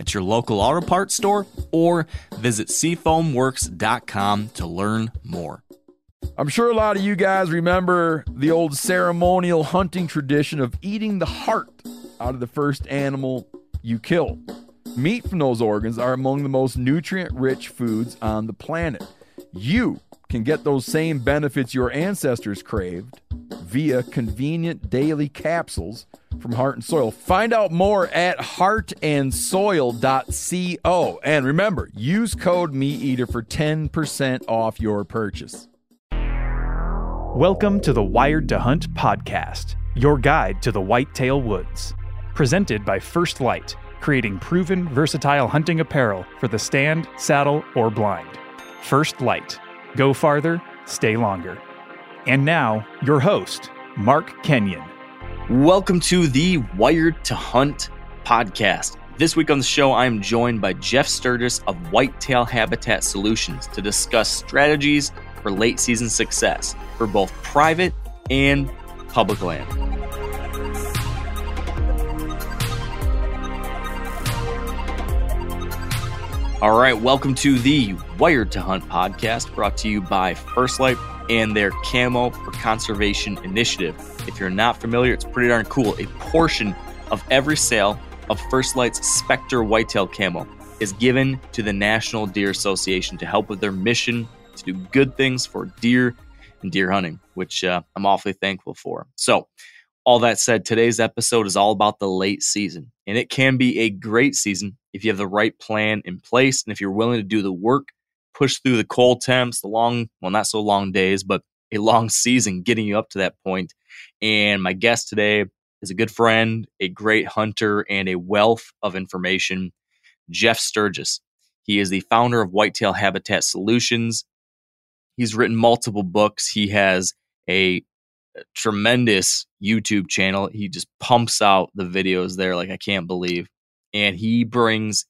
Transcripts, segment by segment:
at your local auto parts store or visit seafoamworks.com to learn more. I'm sure a lot of you guys remember the old ceremonial hunting tradition of eating the heart out of the first animal you kill. Meat from those organs are among the most nutrient rich foods on the planet. You can get those same benefits your ancestors craved via convenient daily capsules from Heart and Soil. Find out more at heartandsoil.co. And remember, use code MeatEater for 10% off your purchase. Welcome to the Wired to Hunt podcast, your guide to the whitetail woods. Presented by First Lite, creating proven, versatile hunting apparel for the stand, saddle, or blind. First Lite. Go farther, stay longer. And now, your host, Mark Kenyon. Welcome to the Wired to Hunt podcast. This week on the show, I am joined by Jeff Sturgis of Whitetail Habitat Solutions to discuss strategies for late season success for both private and public land. All right, welcome to the Wired to Hunt podcast brought to you by First Lite and their Camo for Conservation initiative. If you're not familiar, it's pretty darn cool. A portion of every sale of First Lite's Spectre Whitetail Camo is given to the National Deer Association to help with their mission to do good things for deer and deer hunting, which uh, I'm awfully thankful for. So, all that said, today's episode is all about the late season, and it can be a great season if you have the right plan in place and if you're willing to do the work, push through the cold temps, the long, well, not so long days, but a long season getting you up to that point. And my guest today is a good friend, a great hunter, and a wealth of information, Jeff Sturgis. He is the founder of Whitetail Habitat Solutions. He's written multiple books. He has a tremendous YouTube channel. He just pumps out the videos there like I can't believe. And he brings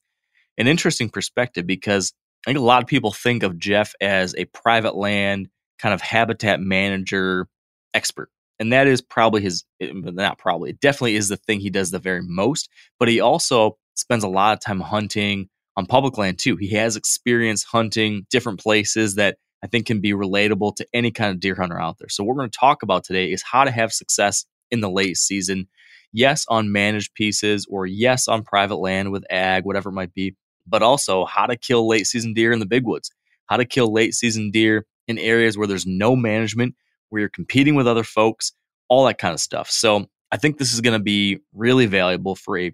an interesting perspective because I think a lot of people think of Jeff as a private land kind of habitat manager expert. And that is probably his, eh, not probably, it definitely is the thing he does the very most. But he also spends a lot of time hunting on public land too. He has experience hunting different places that I think can be relatable to any kind of deer hunter out there. So, what we're going to talk about today is how to have success in the late season. Yes, on managed pieces, or yes, on private land with ag, whatever it might be, but also how to kill late season deer in the big woods, how to kill late season deer in areas where there's no management, where you're competing with other folks, all that kind of stuff. So, I think this is going to be really valuable for a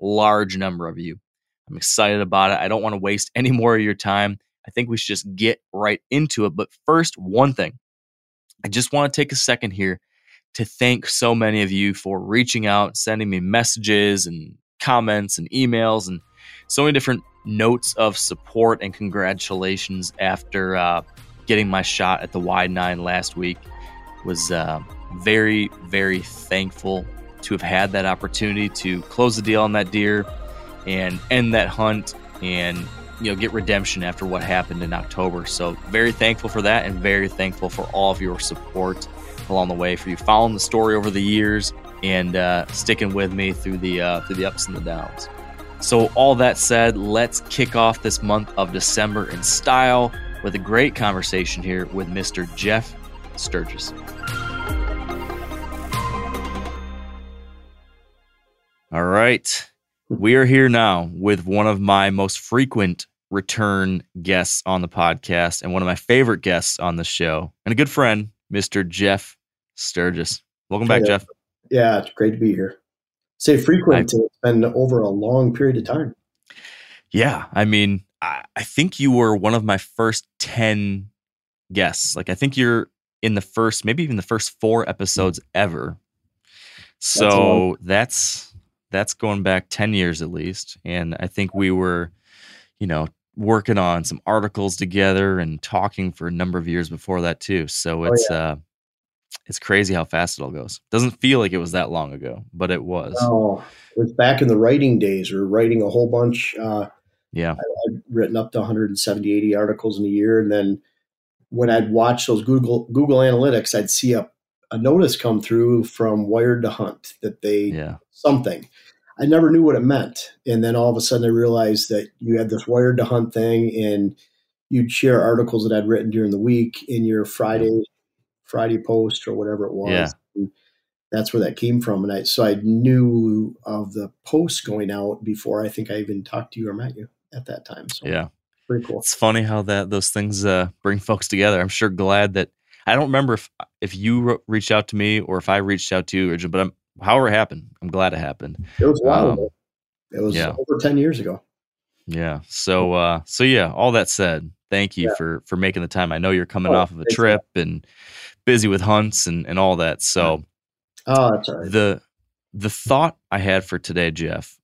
large number of you. I'm excited about it. I don't want to waste any more of your time. I think we should just get right into it. But first, one thing I just want to take a second here to thank so many of you for reaching out, sending me messages and comments and emails and so many different notes of support and congratulations after uh, getting my shot at the wide nine last week. Was uh, very, very thankful to have had that opportunity to close the deal on that deer and end that hunt and you know get redemption after what happened in October. So very thankful for that, and very thankful for all of your support along the way, for you following the story over the years and uh, sticking with me through the uh, through the ups and the downs. So all that said, let's kick off this month of December in style with a great conversation here with Mr. Jeff Sturgis. All right. We are here now with one of my most frequent return guests on the podcast and one of my favorite guests on the show and a good friend, Mr. Jeff Sturgis. Welcome back, Yeah. Jeff. Yeah, it's great to be here. Say frequent. it's been over a long period of time. Yeah, I mean, I, I think you were one of my first 10 guests. Like, I think you're in the first, maybe even the first four episodes ever. So long. that's that's going back 10 years at least. And I think we were, you know, working on some articles together and talking for a number of years before that too. So Oh, it's uh it's crazy how fast it all goes. Doesn't feel like it was that long ago, but it was. Oh, it was back in the writing days. We were writing a whole bunch. Uh, Yeah. I'd written up to 170, 80 articles in a year. And then when I'd watch those Google Google Analytics, I'd see a, a notice come through from Wired to Hunt that they Yeah. something. I never knew what it meant. And then all of a sudden I realized that you had this Wired to Hunt thing and you'd share articles that I'd written during the week in your Friday Friday post or whatever it was. Yeah. And that's where that came from. And I so I knew of the post going out before I think I even talked to you or met you at that time. So Yeah. pretty cool. It's funny how that those things uh, bring folks together. I'm sure glad that I don't remember if if you reached out to me or if I reached out to you, originally, but I'm however it happened. I'm glad it happened. It was Um. It was yeah. over ten years ago. Yeah. So uh so yeah, all that said, thank you Yeah. for for making the time. I know you're coming Oh, off of a trip and busy with hunts and and all that. So Oh, that's all right. the the thought I had for today, Jeff,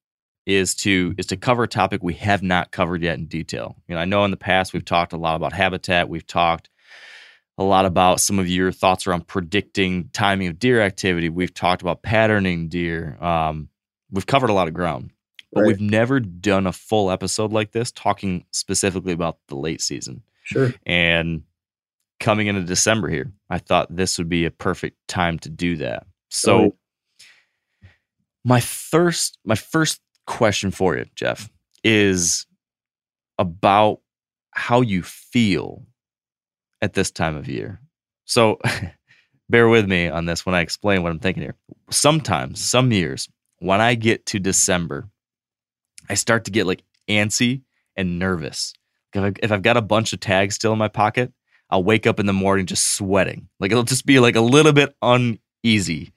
is to is to cover a topic we have not covered yet in detail. You know, I know in the past we've talked a lot about habitat. We've talked a lot about some of your thoughts around predicting timing of deer activity. We've talked about patterning deer. Um, we've covered a lot of ground, but Right. we've never done a full episode like this talking specifically about the late season. Sure. And coming into December here, I thought this would be a perfect time to do that. So oh, Totally. my first my first question for you, Jeff, is about how you feel at this time of year. So bear with me on this when I explain what I'm thinking here. Sometimes, some years, when I get to December, I start to get like antsy and nervous. If, I, if I've got a bunch of tags still in my pocket, I'll wake up in the morning just sweating. Like it'll just be like a little bit uneasy.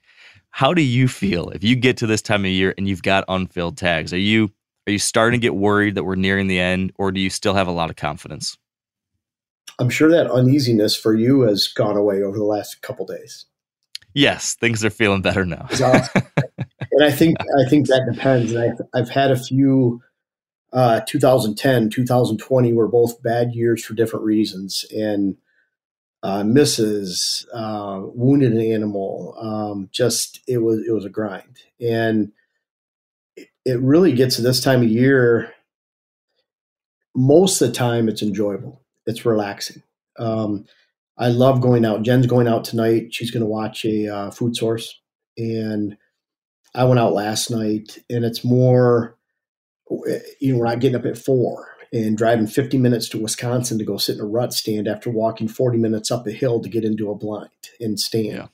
How do you feel if you get to this time of year and you've got unfilled tags? Are you are you starting to get worried that we're nearing the end, or do you still have a lot of confidence? I'm sure that uneasiness for you has gone away over the last couple days. Yes, things are feeling better now. And I think I think that depends. And I've, I've had a few. Uh, 2010, 2020 were both bad years for different reasons, and uh, misses, uh, wounded an animal. Um, just it was it was a grind, and it, it really gets to this time of year. Most of the time, it's enjoyable. It's relaxing. Um, I love going out. Jen's going out tonight. She's going to watch a uh, food source, and I went out last night, and it's more. You know, we're not getting up at four and driving 50 minutes to Wisconsin to go sit in a rut stand after walking 40 minutes up a hill to get into a blind and stand. Yeah.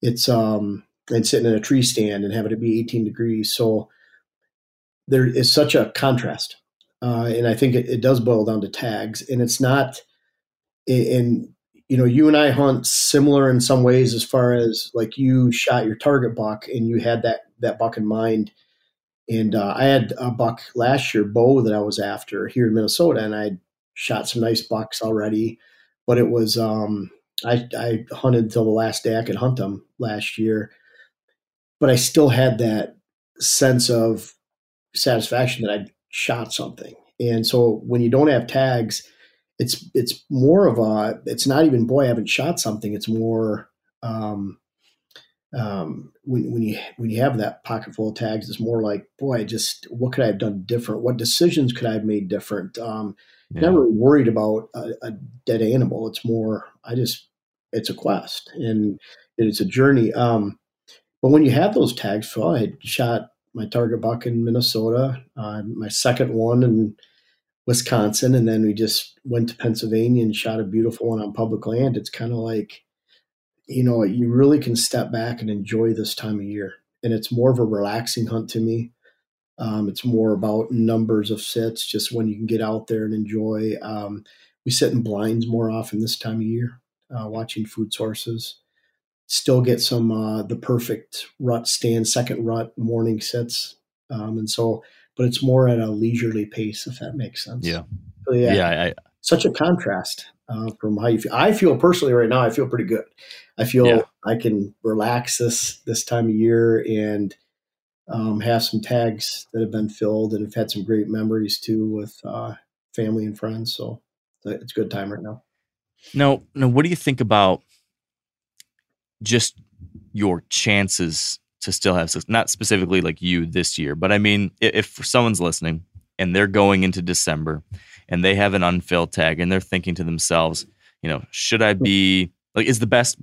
It's um and sitting in a tree stand and having it be 18 degrees. So there is such a contrast. Uh, and I think it, it does boil down to tags. And it's not and you know, you and I hunt similar in some ways as far as like you shot your target buck and you had that that buck in mind. And uh, I had a buck last year, bow that I was after here in Minnesota, and I shot some nice bucks already. But it was um, I, I hunted until the last day I could hunt them last year, but I still had that sense of satisfaction that I shot something. And so when you don't have tags, it's it's more of a it's not even boy I haven't shot something. It's more um, um, when when you when you have that pocket full of tags, it's more like boy, just what could I have done different? What decisions could I have made different? Um, Yeah. Not really worried about a, a dead animal. It's more I just it's a quest and it's a journey. Um, but when you have those tags, so I had shot my target buck in Minnesota, uh, my second one in Wisconsin, and then we just went to Pennsylvania and shot a beautiful one on public land. It's kind of like, you know, you really can step back and enjoy this time of year, and it's more of a relaxing hunt to me. Um, it's more about numbers of sits, just when you can get out there and enjoy. Um, we sit in blinds more often this time of year, uh, watching food sources. Still get some uh, the perfect rut stand, second rut morning sits, um, and so, but it's more at a leisurely pace, if that makes sense. Yeah. So, yeah, Yeah. I, such a contrast uh, from how you feel. I feel personally right now. I feel pretty good. I feel Yeah. I can relax this this time of year and um, have some tags that have been filled, and have had some great memories too with uh, family and friends. So it's a good time right now. Now, now, what do you think about just your chances to still have success? Not specifically like you this year, but I mean, i- if someone's listening and they're going into December and they have an unfilled tag and they're thinking to themselves, you know, should I be like, is the best,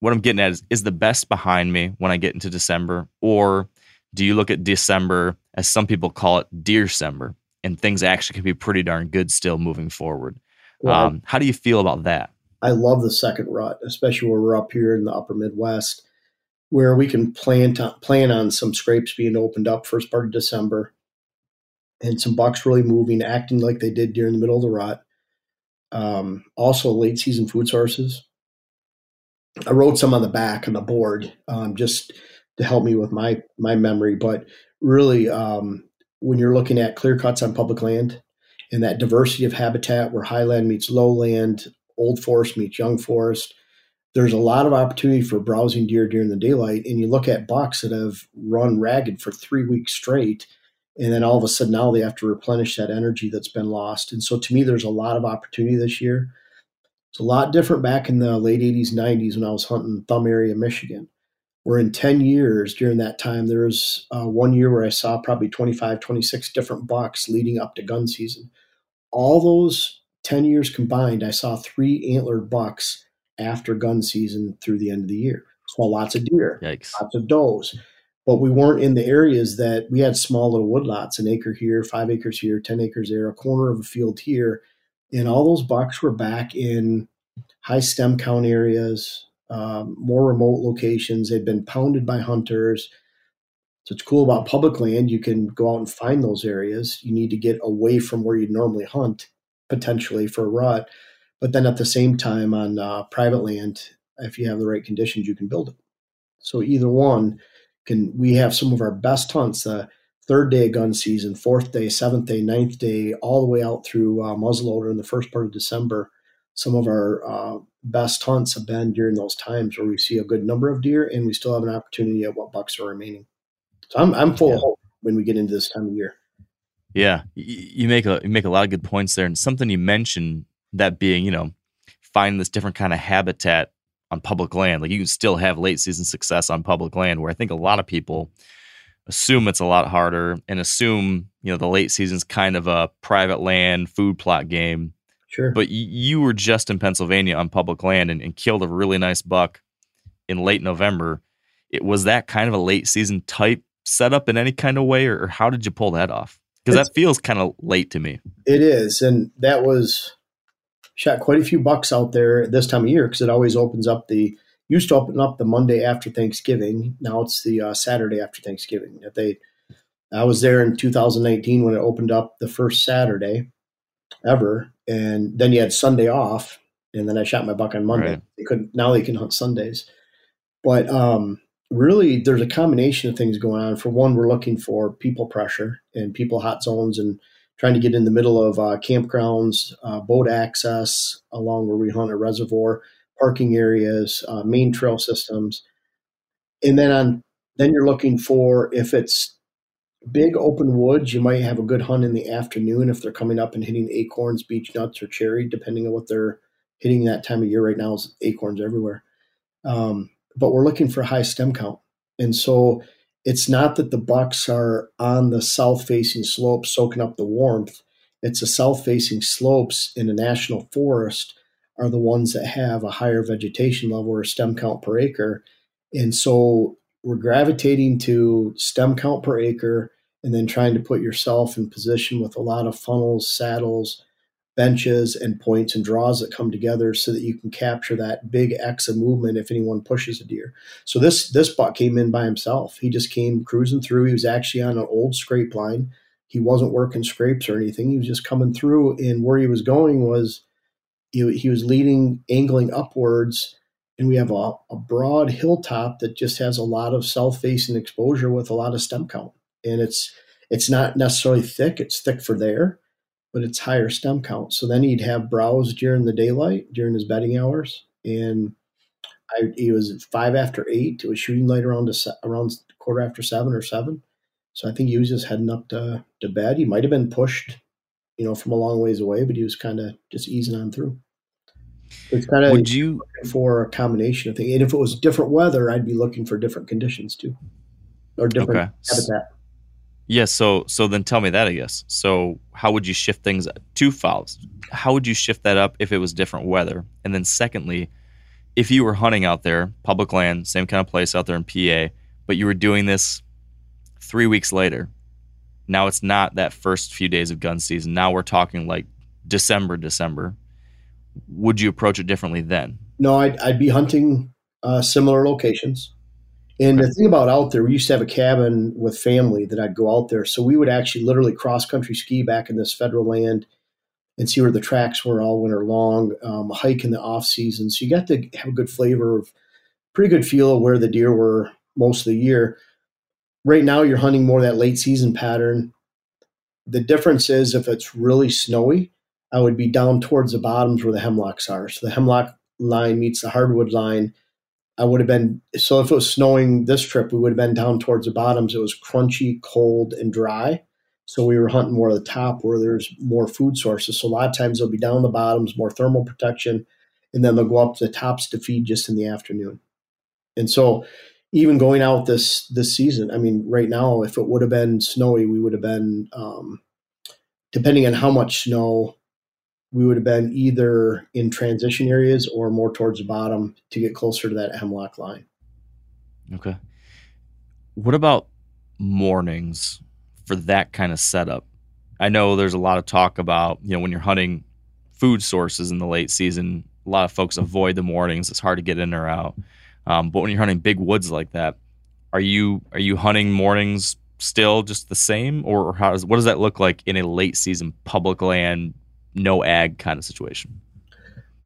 what I'm getting at is, is the best behind me when I get into December? Or do you look at December as some people call it, December, and things actually can be pretty darn good still moving forward? Well, Um, how do you feel about that? I love the second rut, especially where we're up here in the upper Midwest, where we can plan to, plan on some scrapes being opened up first part of December, and some bucks really moving, acting like they did during the middle of the rut. Um, also, late season food sources. I wrote some on the back on the board um, just to help me with my my memory, but really, um, when you're looking at clear cuts on public land and that diversity of habitat where highland meets lowland, old forest meets young forest. There's a lot of opportunity for browsing deer during the daylight. And you look at bucks that have run ragged for three weeks straight. And then all of a sudden now they have to replenish that energy that's been lost. And so to me, there's a lot of opportunity this year. It's a lot different back in the late 80s, 90s when I was hunting Thumb area, Michigan. Where in 10 years during that time, there was uh, one year where I saw probably 25, 26 different bucks leading up to gun season. All those 10 years combined, I saw three antlered bucks after gun season through the end of the year. Saw lots of deer, Yikes. lots of does. But we weren't in the areas that we had small little woodlots, an acre here, five acres here, 10 acres there, a corner of a field here. And all those bucks were back in high stem count areas, um, more remote locations. They'd been pounded by hunters. So it's cool about public land. You can go out and find those areas. You need to get away from where you'd normally hunt potentially for a rut. But then at the same time, on uh, private land, if you have the right conditions, you can build it. So either one can. We have some of our best hunts. Uh, third day of gun season, fourth day, seventh day, ninth day, all the way out through uh, muzzleloader in the first part of December. Some of our uh, best hunts have been during those times where we see a good number of deer and we still have an opportunity at what bucks are remaining. So I'm I'm full Yeah. of hope when we get into this time of year. Yeah, you make a you make a lot of good points there, and something you mentioned that being, you know, find this different kind of habitat on public land. Like you can still have late season success on public land, where I think a lot of people assume it's a lot harder and assume you know the late season's kind of a private land food plot game. Sure. But y- you were just in Pennsylvania on public land and, and killed a really nice buck in late November. It was that kind of a late season type setup in any kind of way, or, or how did you pull that off? Because that feels kind of late to me. It is, and that was shot quite a few bucks out there this time of year because it always opens up the used to open up the Monday after Thanksgiving. Now it's the uh, Saturday after Thanksgiving. If they, I was there in 2019 when it opened up the first Saturday ever, and then you had Sunday off, and then I shot my buck on Monday. Right. They couldn't now they can hunt Sundays, but um, really there's a combination of things going on. For one, we're looking for people pressure and people hot zones and trying to get in the middle of uh, campgrounds, uh, boat access along where we hunt a reservoir, parking areas, uh, main trail systems, and then on then you're looking for if it's big open woods, you might have a good hunt in the afternoon if they're coming up and hitting acorns, beech nuts, or cherry, depending on what they're hitting that time of year. Right now, is acorns everywhere, um, but we're looking for high stem count, and so it's not that the bucks are on the south facing slope soaking up the warmth. It's the south facing slopes in a national forest are the ones that have a higher vegetation level or stem count per acre. And so we're gravitating to stem count per acre and then trying to put yourself in position with a lot of funnels, saddles, benches and points and draws that come together so that you can capture that big X of movement if anyone pushes a deer. So this this buck came in by himself. He just came cruising through. He was actually on an old scrape line. He wasn't working scrapes or anything. He was just coming through, and where he was going was he, he was leading, angling upwards, and we have a, a broad hilltop that just has a lot of south-facing exposure with a lot of stem count, and it's it's not necessarily thick. It's thick for there, but it's higher stem count. So then he'd have browse during the daylight during his bedding hours, and I he was five after eight. It was shooting light around a, around quarter after seven or seven. So I think he was just heading up to, to bed. He might have been pushed, you know, from a long ways away, but he was kind of just easing on through. It's kind of Would you for a combination of things. And if it was different weather, I'd be looking for different conditions too, or different Okay. habitat. Yeah, so so then tell me that I guess. So how would you shift things two fouls? How would you shift that up if it was different weather? And then secondly, if you were hunting out there, public land, same kind of place out there in PA, but you were doing this three weeks later. Now it's not that first few days of gun season. Now we're talking like December, December. Would you approach it differently then? No, I'd, I'd be hunting uh, similar locations. And the thing about out there, we used to have a cabin with family that I'd go out there. So we would actually literally cross country ski back in this federal land and see where the tracks were all winter long, um, hike in the off season. So you got to have a good flavor of pretty good feel of where the deer were most of the year. Right now, you're hunting more that late season pattern. The difference is if it's really snowy, I would be down towards the bottoms where the hemlocks are. So the hemlock line meets the hardwood line. I would have been so if it was snowing this trip, we would have been down towards the bottoms. It was crunchy, cold, and dry. So we were hunting more of the top where there's more food sources. So a lot of times they'll be down the bottoms, more thermal protection, and then they'll go up to the tops to feed just in the afternoon. And so even going out this this season, I mean, right now, if it would have been snowy, we would have been um, depending on how much snow, we would have been either in transition areas or more towards the bottom to get closer to that hemlock line. Okay. What about mornings for that kind of setup? I know there's a lot of talk about, you know, when you're hunting food sources in the late season, a lot of folks avoid the mornings. It's hard to get in or out. Um, but when you're hunting big woods like that, are you are you hunting mornings still just the same, or, how does what does that look like in a late season public land, no ag kind of situation?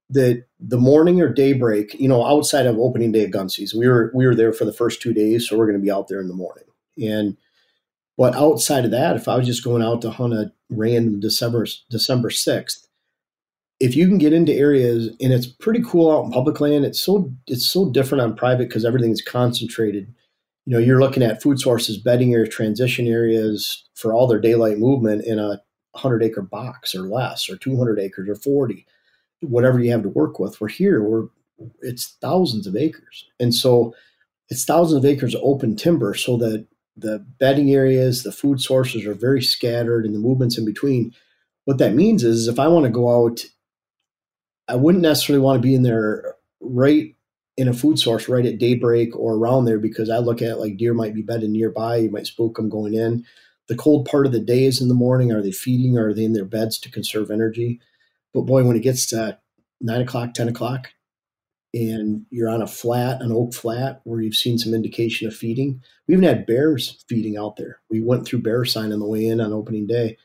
the the morning or daybreak, you know, outside of opening day of gun season, we were we were there for the first two days, so we're going to be out there in the morning. And but outside of that, if I was just going out to hunt a random December December sixth, if you can get into areas and it's pretty cool out in public land, it's so it's so different on private because everything's concentrated. You know, you're looking at food sources, bedding areas, transition areas for all their daylight movement in a hundred acre box or less, or two hundred acres or forty whatever you have to work with. We're here, we're it's thousands of acres. And so it's thousands of acres of open timber so that the bedding areas, the food sources are very scattered and the movements in between. What that means is if I want to go out, I wouldn't necessarily want to be in there right in a food source right at daybreak or around there because I look at it like deer might be bedded nearby. You might spook them going in. The cold part of the day is in the morning. Are they feeding or are they in their beds to conserve energy? But boy, when it gets to nine o'clock, 10 o'clock, and you're on a flat, an oak flat, where you've seen some indication of feeding, we even had bears feeding out there. We went through bear sign on the way in on opening day.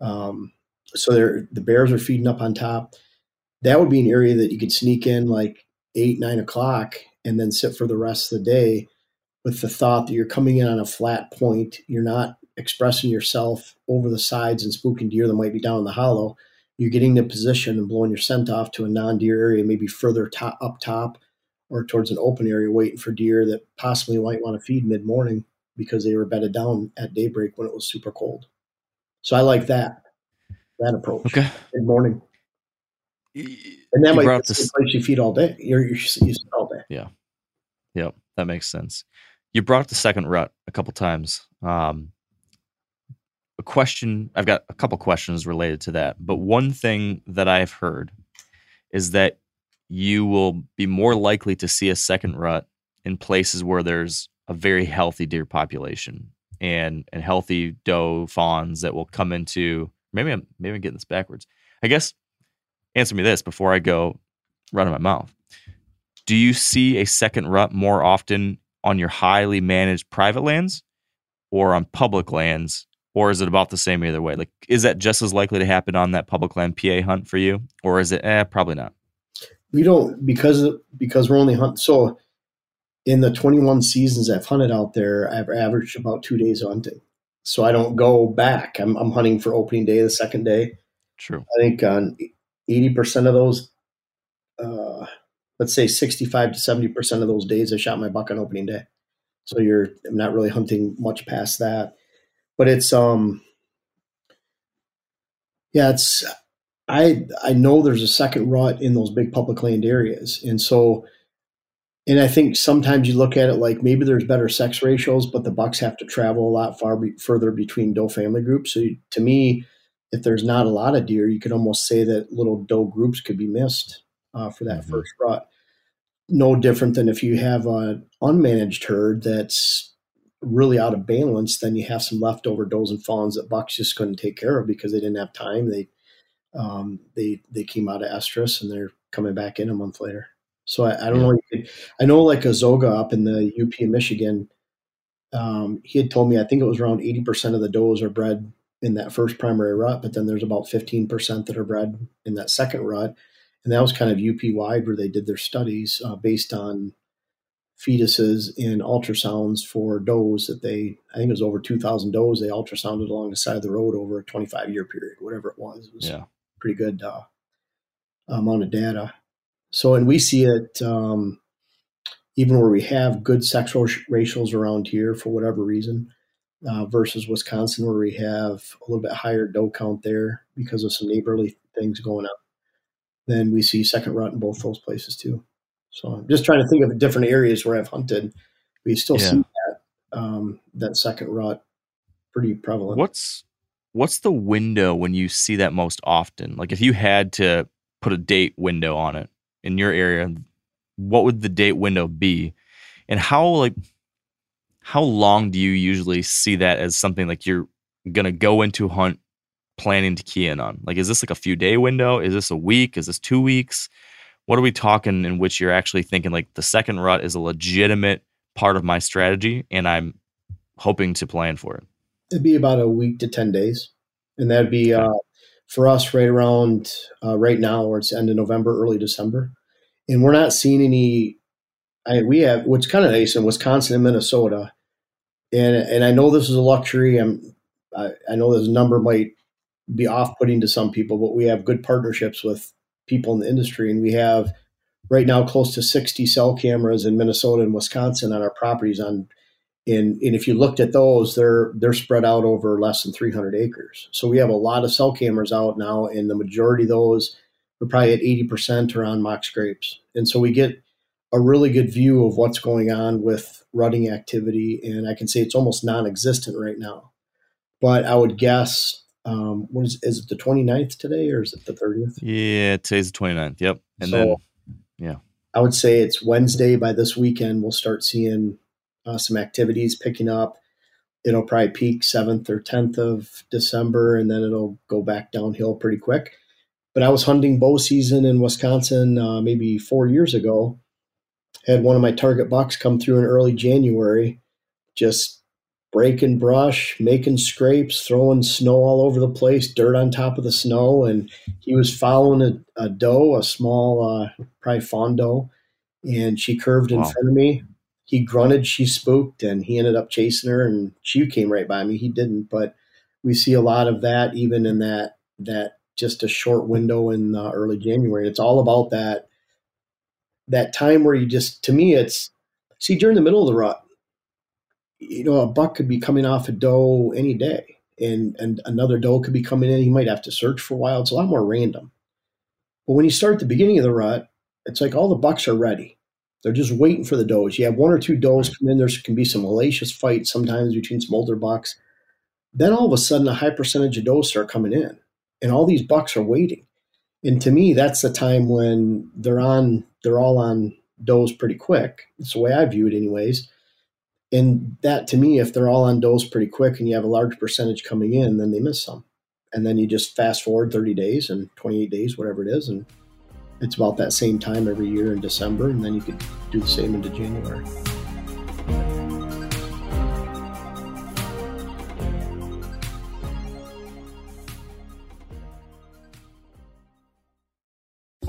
Um, so the bears are feeding up on top. That would be an area that you could sneak in like eight, nine o'clock and then sit for the rest of the day with the thought that you're coming in on a flat point. You're not expressing yourself over the sides and spooking deer that might be down in the hollow you're getting the position and blowing your scent off to a non-deer area, maybe further top, up top or towards an open area, waiting for deer that possibly might want to feed mid-morning because they were bedded down at daybreak when it was super cold. So I like that that approach. Okay. Mid morning, and that You might be this- the place you feed all day. You're you're you sit all day. Yeah. Yep, that makes sense. You brought up the second rut a couple times. Um, a question I've got a couple questions related to that, but one thing that I've heard is that you will be more likely to see a second rut in places where there's a very healthy deer population and and healthy doe fawns that will come into maybe I'm maybe I'm getting this backwards. I guess answer me this before I go running my mouth. Do you see a second rut more often on your highly managed private lands or on public lands? Or is it about the same either way? Like, is that just as likely to happen on that public land PA hunt for you? Or is it, eh, probably not? We don't because because we're only hunting. So in the 21 seasons I've hunted out there, I've averaged about two days hunting. So I don't go back. I'm, I'm hunting for opening day, the second day. True. I think on 80% of those, uh, let's say 65 to 70% of those days, I shot my buck on opening day. So you're I'm not really hunting much past that. But it's, um, yeah, it's, I, I know there's a second rut in those big public land areas. And so, and I think sometimes you look at it like maybe there's better sex ratios, but the bucks have to travel a lot far be, further between doe family groups. So you, to me, if there's not a lot of deer, you could almost say that little doe groups could be missed uh, for that Mhm. first rut. No different than if you have an unmanaged herd that's really out of balance, then you have some leftover does and fawns that bucks just couldn't take care of because they didn't have time. They um, they they came out of estrus and they're coming back in a month later. So I, I don't know. could- I know like a Zoga up in the UP of Michigan. Um, he had told me I think it was around eighty percent of the does are bred in that first primary rut, but then there's about fifteen percent that are bred in that second rut, and that was kind of UP wide where they did their studies uh, based on fetuses in ultrasounds for does that they I think it was over two thousand does they ultrasounded along the side of the road over a twenty five year period, whatever it was. It was Yeah. pretty good uh, amount of data. So, and we see it um, even where we have good sexual ratios around here for whatever reason, uh, versus Wisconsin where we have a little bit higher doe count there because of some neighborly things going on. Then we see second rut in both those places too. So I'm just trying to think of different areas where I've hunted. We still Yeah. see that um, that second rut pretty prevalent. What's what's the window when you see that most often? Like if you had to put a date window on it in your area, what would the date window be? And how like how long do you usually see that as something like you're gonna go into hunt planning to key in on? Like is this like a few day window? Is this a week? Is this two weeks? What are we talking in which you're actually thinking like the second rut is a legitimate part of my strategy and I'm hoping to plan for it? It'd be about a week to 10 days. And that'd be uh, for us right around uh, right now, where it's end of November, early December. And we're not seeing any. I, we have what's kind of nice in Wisconsin and Minnesota. And, and I know this is a luxury. I'm, I, I know this number might be off putting to some people, but we have good partnerships with people in the industry. And we have right now close to 60 cell cameras in Minnesota and Wisconsin on our properties on and, and if you looked at those, they're they're spread out over less than 300 acres. So we have a lot of cell cameras out now, and the majority of those are probably at 80% are on mock scrapes. And so we get a really good view of what's going on with rutting activity, and I can say it's almost non-existent right now. But I would guess, um, what is is it the 29th today, or is it the 30th? Yeah, today's the 29th. Yep. And So- then I would say it's Wednesday. By this weekend, we'll start seeing uh, some activities picking up. It'll probably peak 7th or 10th of December, and then it'll go back downhill pretty quick. But I was hunting bow season in Wisconsin uh, maybe four years ago. Had one of my target bucks come through in early January, just breaking brush, making scrapes, throwing snow all over the place, dirt on top of the snow, and he was following a, a doe, a small, uh, probably fawn doe, and she curved in Wow. front of me. He grunted, she spooked, and he ended up chasing her, and she came right by me. He didn't, but we see a lot of that even in that that just a short window in uh, early January. It's all about that that time where you just to me it's see during the middle of the rut you know a buck could be coming off a doe any day and and another doe could be coming in he might have to search for a while it's a lot more random. But when you start the beginning of the rut it's like all the bucks are ready. They're just waiting for the does. You have one or two does come in there can be some hellacious fights sometimes between some older bucks. Then all of a sudden a high percentage of does start coming in and all these bucks are waiting. And to me that's the time when they're on they're all on does pretty quick. It's the way i view it anyways and that to me if they're all on does pretty quick and you have a large percentage coming in then they miss some and then you just fast forward 30 days and 28 days, whatever it is, and it's about that same time every year in December, and then you could do the same into January.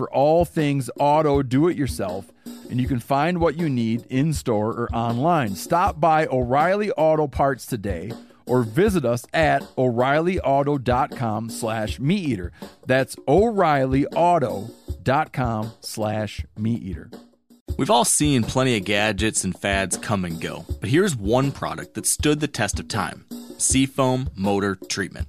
for all things auto do it yourself and you can find what you need in store or online. Stop by O'Reilly Auto Parts today or visit us at o'reillyauto.com slash meat eater. That's o'reillyauto.com slash meat eater. We've all seen plenty of gadgets and fads come and go, but here's one product that stood the test of time Seafoam Motor Treatment.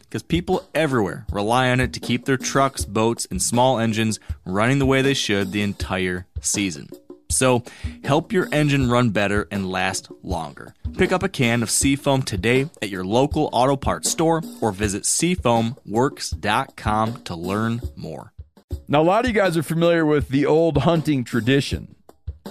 because people everywhere rely on it to keep their trucks, boats, and small engines running the way they should the entire season. So, help your engine run better and last longer. Pick up a can of Seafoam today at your local auto parts store or visit seafoamworks.com to learn more. Now, a lot of you guys are familiar with the old hunting tradition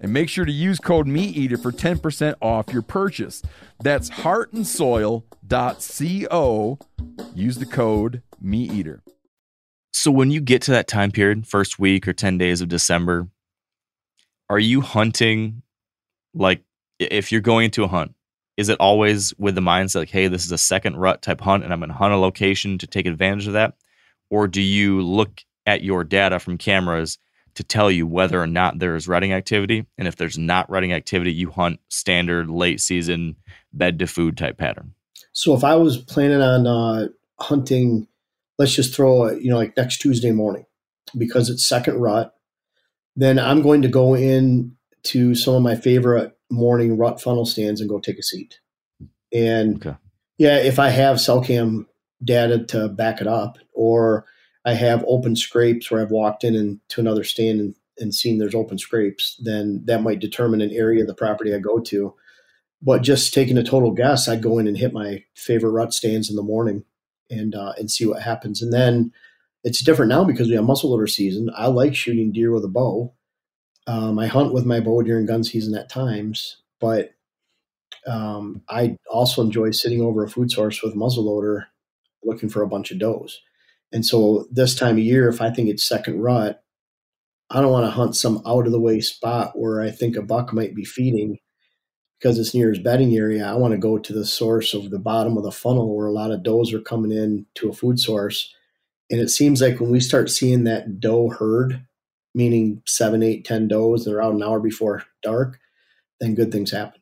and make sure to use code MeatEater for 10% off your purchase. That's heartandsoil.co. Use the code MeatEater. So when you get to that time period, first week or 10 days of December, are you hunting like if you're going to a hunt, is it always with the mindset like, hey, this is a second rut type hunt and I'm going to hunt a location to take advantage of that? Or do you look at your data from cameras to tell you whether or not there is rutting activity. And if there's not rutting activity, you hunt standard late season bed to food type pattern. So if I was planning on uh, hunting, let's just throw a, you know like next Tuesday morning because it's second rut, then I'm going to go in to some of my favorite morning rut funnel stands and go take a seat. And okay. yeah, if I have cell cam data to back it up, or I have open scrapes where I've walked in and to another stand and, and seen there's open scrapes, then that might determine an area of the property I go to. But just taking a total guess, I'd go in and hit my favorite rut stands in the morning and uh, and see what happens. And then it's different now because we have muzzleloader season. I like shooting deer with a bow. Um, I hunt with my bow during gun season at times, but um, I also enjoy sitting over a food source with muzzleloader looking for a bunch of does. And so this time of year, if I think it's second rut, I don't want to hunt some out of the way spot where I think a buck might be feeding because it's near his bedding area. I want to go to the source of the bottom of the funnel where a lot of does are coming in to a food source And it seems like when we start seeing that doe herd, meaning seven, eight, ten does, they're out an hour before dark, then good things happen.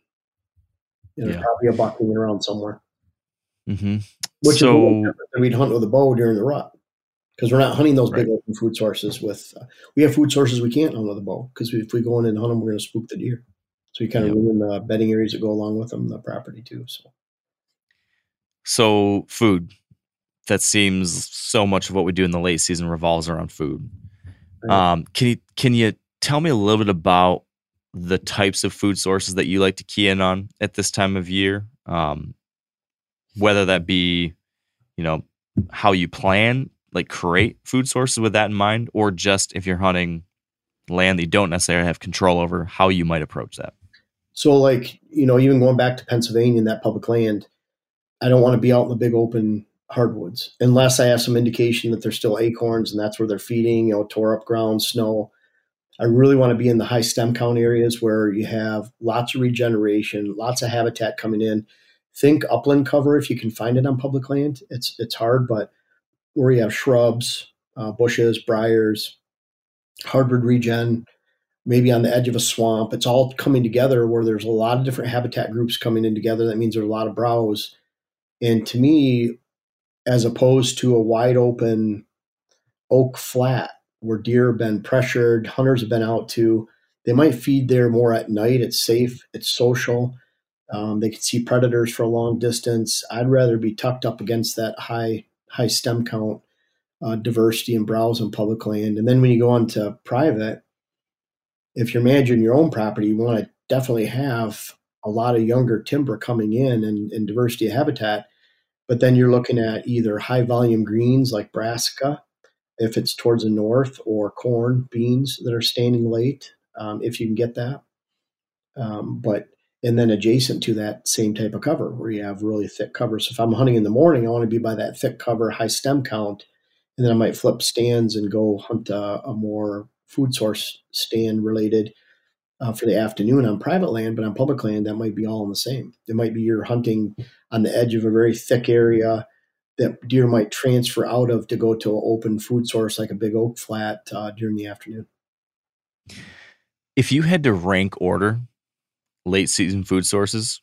You know, Yeah. There's probably a buck hanging around somewhere. hmm Which is So different than we'd hunt with a bow during the rut. Because we're not hunting those big open food sources with. Uh, we have food sources we can't hunt with a bow because if we go in and hunt them, we're going to spook the deer. So you kind of Yep. ruin the bedding areas that go along with them, the property too. So so food. That seems so much of what we do in the late season revolves around food. Right. Um, can you can you tell me a little bit about the types of food sources that you like to key in on at this time of year? Um, whether that be, you know, how you plan, like create food sources with that in mind, or just if you're hunting land that you don't necessarily have control over, how you might approach that. So, like, you know, even going back to Pennsylvania and that public land, I don't want to be out in the big open hardwoods unless I have some indication that there's still acorns and that's where they're feeding, you know, tore up ground, snow. I really want to be in the high stem count areas where you have lots of regeneration, lots of habitat coming in. Think upland cover if you can find it on public land. It's it's hard, but where you have shrubs, uh, bushes, briars, hardwood regen, maybe on the edge of a swamp. It's all coming together where there's a lot of different habitat groups coming in together. That means there's a lot of browse. And to me, as opposed to a wide open oak flat where deer have been pressured, hunters have been out to, they might feed there more at night. It's safe, it's social. Um, they can see predators for a long distance. I'd rather be tucked up against that high high stem count uh, diversity and browse on public land. And then when you go on to private, if you're managing your own property, you want to definitely have a lot of younger timber coming in and, and diversity of habitat. But then you're looking at either high volume greens like brassica, if it's towards the north, or corn, beans that are standing late, um, if you can get that. Um, but and then adjacent to that same type of cover where you have really thick cover. So if I'm hunting in the morning, I want to be by that thick cover, high stem count, and then I might flip stands and go hunt a, a more food source stand related uh, for the afternoon on private land, but on public land, that might be all in the same. It might be you're hunting on the edge of a very thick area that deer might transfer out of to go to an open food source like a big oak flat uh, during the afternoon. If you had to rank order late season food sources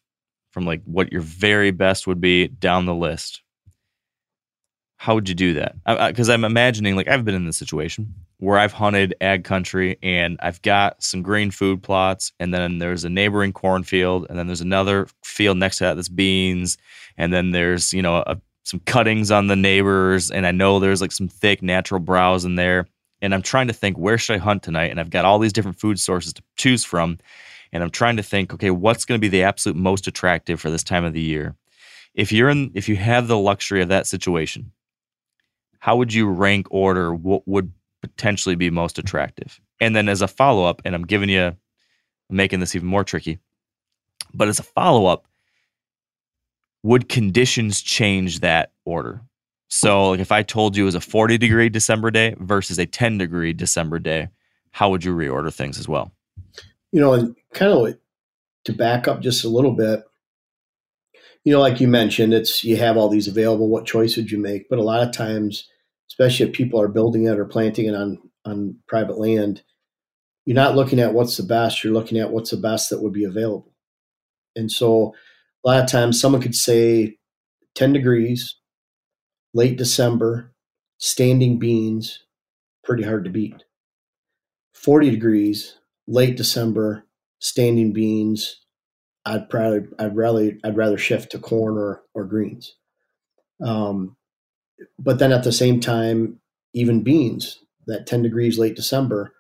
from like what your very best would be down the list, how would you do that? Because I'm imagining, like, I've been in this situation where I've hunted ag country and I've got some green food plots, and then there's a neighboring cornfield, and then there's another field next to that that's beans, and then there's, you know, a, some cuttings on the neighbors, and I know there's like some thick natural browse in there. And I'm trying to think, where should I hunt tonight? And I've got all these different food sources to choose from. And I'm trying to think, okay, what's going to be the absolute most attractive for this time of the year? If you're in, if you have the luxury of that situation, how would you rank order what would potentially be most attractive? And then as a follow up, and I'm giving you, I'm making this even more tricky, but as a follow up, would conditions change that order? So, like if I told you it was a 40 degree December day versus a 10 degree December day, how would you reorder things as well? You know, kind of to back up just a little bit, you know, like you mentioned, it's you have all these available. What choice would you make? But a lot of times, especially if people are building it or planting it on on private land, you're not looking at what's the best. You're looking at what's the best that would be available. And so, a lot of times, someone could say 10 degrees, late December, standing beans, pretty hard to beat. 40 degrees, late December, standing beans, I'd probably I'd rather I'd rather shift to corn or or greens. Um, but then at the same time, even beans that 10 degrees late December,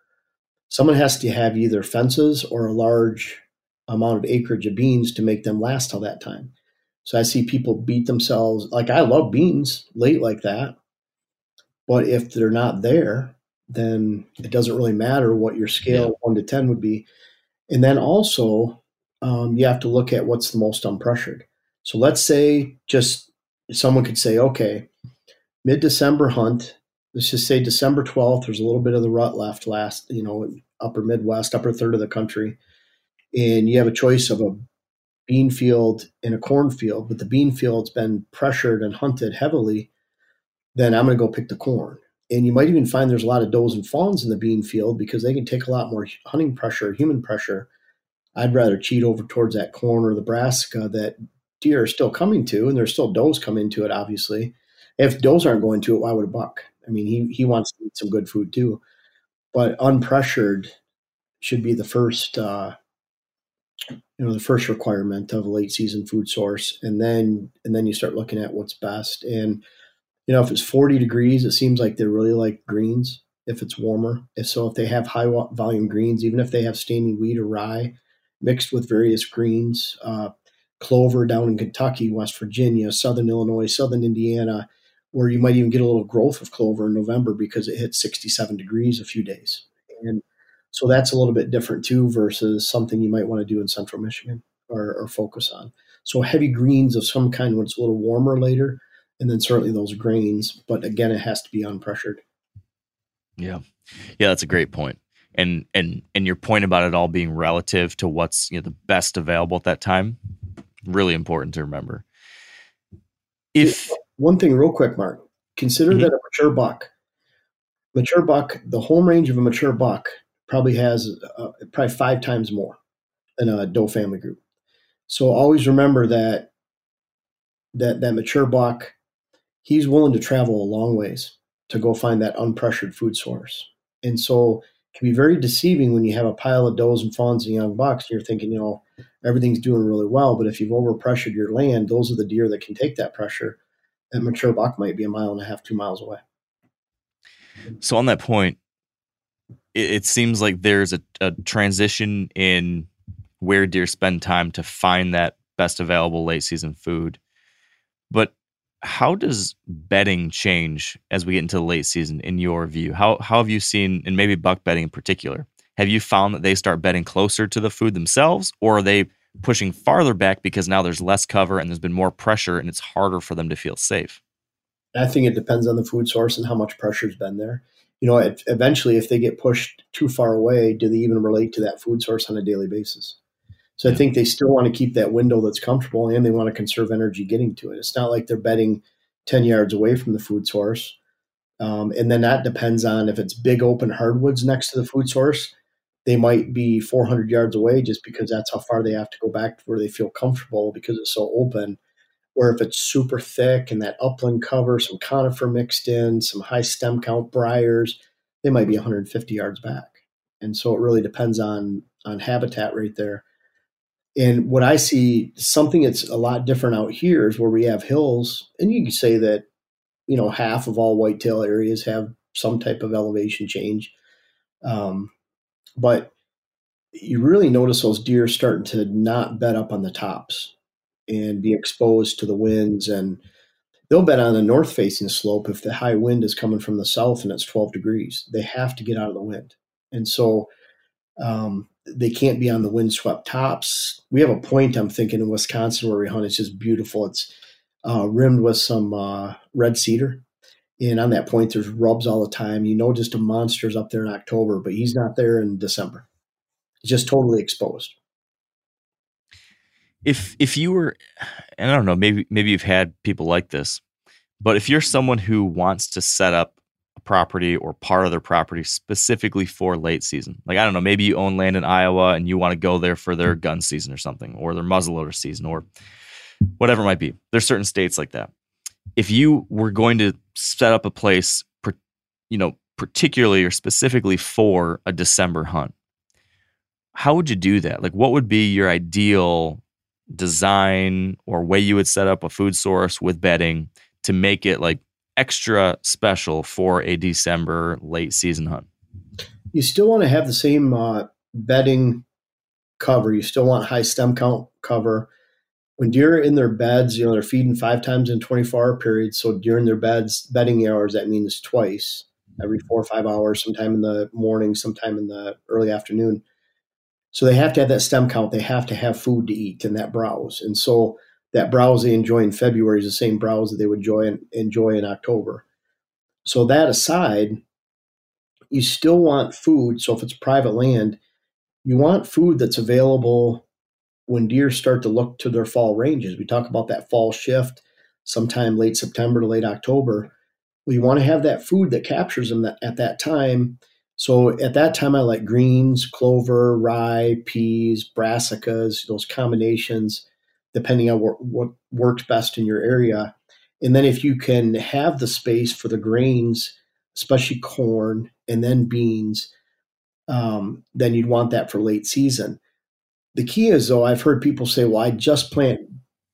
someone has to have either fences or a large amount of acreage of beans to make them last till that time. So I see people beat themselves. Like I love beans late like that, but if they're not there, then it doesn't really matter what your scale Yeah. one to ten would be. And then also, um, you have to look at what's the most unpressured. So let's say just someone could say, okay, mid December hunt. Let's just say December twelfth. There's a little bit of the rut left. Last, you know, upper Midwest, upper third of the country, and you have a choice of a bean field and a cornfield, but the bean field's been pressured and hunted heavily. then I'm going to go pick the corn. And you might even find there's a lot of does and fawns in the bean field because they can take a lot more hunting pressure, human pressure. I'd rather cheat over towards that corn or the brassica that deer are still coming to, and there's still does coming to it, obviously. If does aren't going to it, why would a buck? I mean, he, he wants to eat some good food too. But unpressured should be the first uh, you know the first requirement of a late season food source and then and then you start looking at what's best and you know if it's 40 degrees it seems like they really like greens if it's warmer if so if they have high volume greens even if they have standing wheat or rye mixed with various greens uh, clover down in kentucky west virginia southern illinois southern indiana where you might even get a little growth of clover in november because it hit 67 degrees a few days and so that's a little bit different too versus something you might want to do in central Michigan or, or focus on. So heavy greens of some kind when it's a little warmer later, and then certainly those grains. But again, it has to be unpressured. Yeah, yeah, that's a great point. And and and your point about it all being relative to what's you know the best available at that time, really important to remember. If one thing, real quick, Mark, consider mm-hmm. that a mature buck, mature buck, the home range of a mature buck probably has uh, probably five times more than a doe family group. So always remember that that that mature buck, he's willing to travel a long ways to go find that unpressured food source. And so it can be very deceiving when you have a pile of does and fawns and young bucks and you're thinking, you know, everything's doing really well. But if you've overpressured your land, those are the deer that can take that pressure. That mature buck might be a mile and a half, two miles away. So on that point, it, it seems like there's a, a transition in where deer spend time to find that best available late season food. But how does bedding change as we get into the late season in your view? How how have you seen and maybe buck bedding in particular? Have you found that they start bedding closer to the food themselves or are they pushing farther back because now there's less cover and there's been more pressure and it's harder for them to feel safe? I think it depends on the food source and how much pressure's been there you know, eventually, if they get pushed too far away, do they even relate to that food source on a daily basis? So I think they still want to keep that window that's comfortable and they want to conserve energy getting to it. It's not like they're bedding 10 yards away from the food source. Um, and then that depends on if it's big open hardwoods next to the food source, they might be 400 yards away just because that's how far they have to go back to where they feel comfortable because it's so open. Where if it's super thick and that upland cover, some conifer mixed in, some high stem count briars, they might be 150 yards back. And so it really depends on on habitat right there. And what I see, something that's a lot different out here is where we have hills, and you can say that, you know, half of all whitetail areas have some type of elevation change. Um, but you really notice those deer starting to not bed up on the tops and be exposed to the winds. And they'll bet on a north facing slope if the high wind is coming from the south and it's 12 degrees. They have to get out of the wind. And so um, they can't be on the windswept tops. We have a point, I'm thinking, in Wisconsin where we hunt. It's just beautiful. It's uh, rimmed with some uh, red cedar. And on that point, there's rubs all the time. You know, just a monster's up there in October, but he's not there in December. Just totally exposed if if you were and I don't know, maybe maybe you've had people like this, but if you're someone who wants to set up property or part of their property specifically for late season, like I don't know, maybe you own land in Iowa and you want to go there for their gun season or something, or their muzzleloader season, or whatever it might be. There's certain states like that. If you were going to set up a place, you know, particularly or specifically for a December hunt, how would you do that? Like, what would be your ideal design or way you would set up a food source with bedding to make it like extra special for a December late season hunt? You still want to have the same uh, bedding cover. You still want high stem count cover. When deer are in their beds, you know, they're feeding five times in 24 hour periods. So during their beds, bedding hours, that means twice every four or five hours, sometime in the morning, sometime in the early afternoon. So they have to have that stem count. They have to have food to eat and that browse. And so that browse they enjoy in February is the same browse that they would enjoy in, enjoy in October. So that aside, you still want food. So if it's private land, you want food that's available when deer start to look to their fall ranges. We talk about that fall shift sometime late September to late October. You want to have that food that captures them at that time. So at that time, I like greens, clover, rye, peas, brassicas, those combinations, depending on what, what works best in your area. And then if you can have the space for the grains, especially corn and then beans, um, then you'd want that for late season. The key is, though, I've heard people say, well, I just plant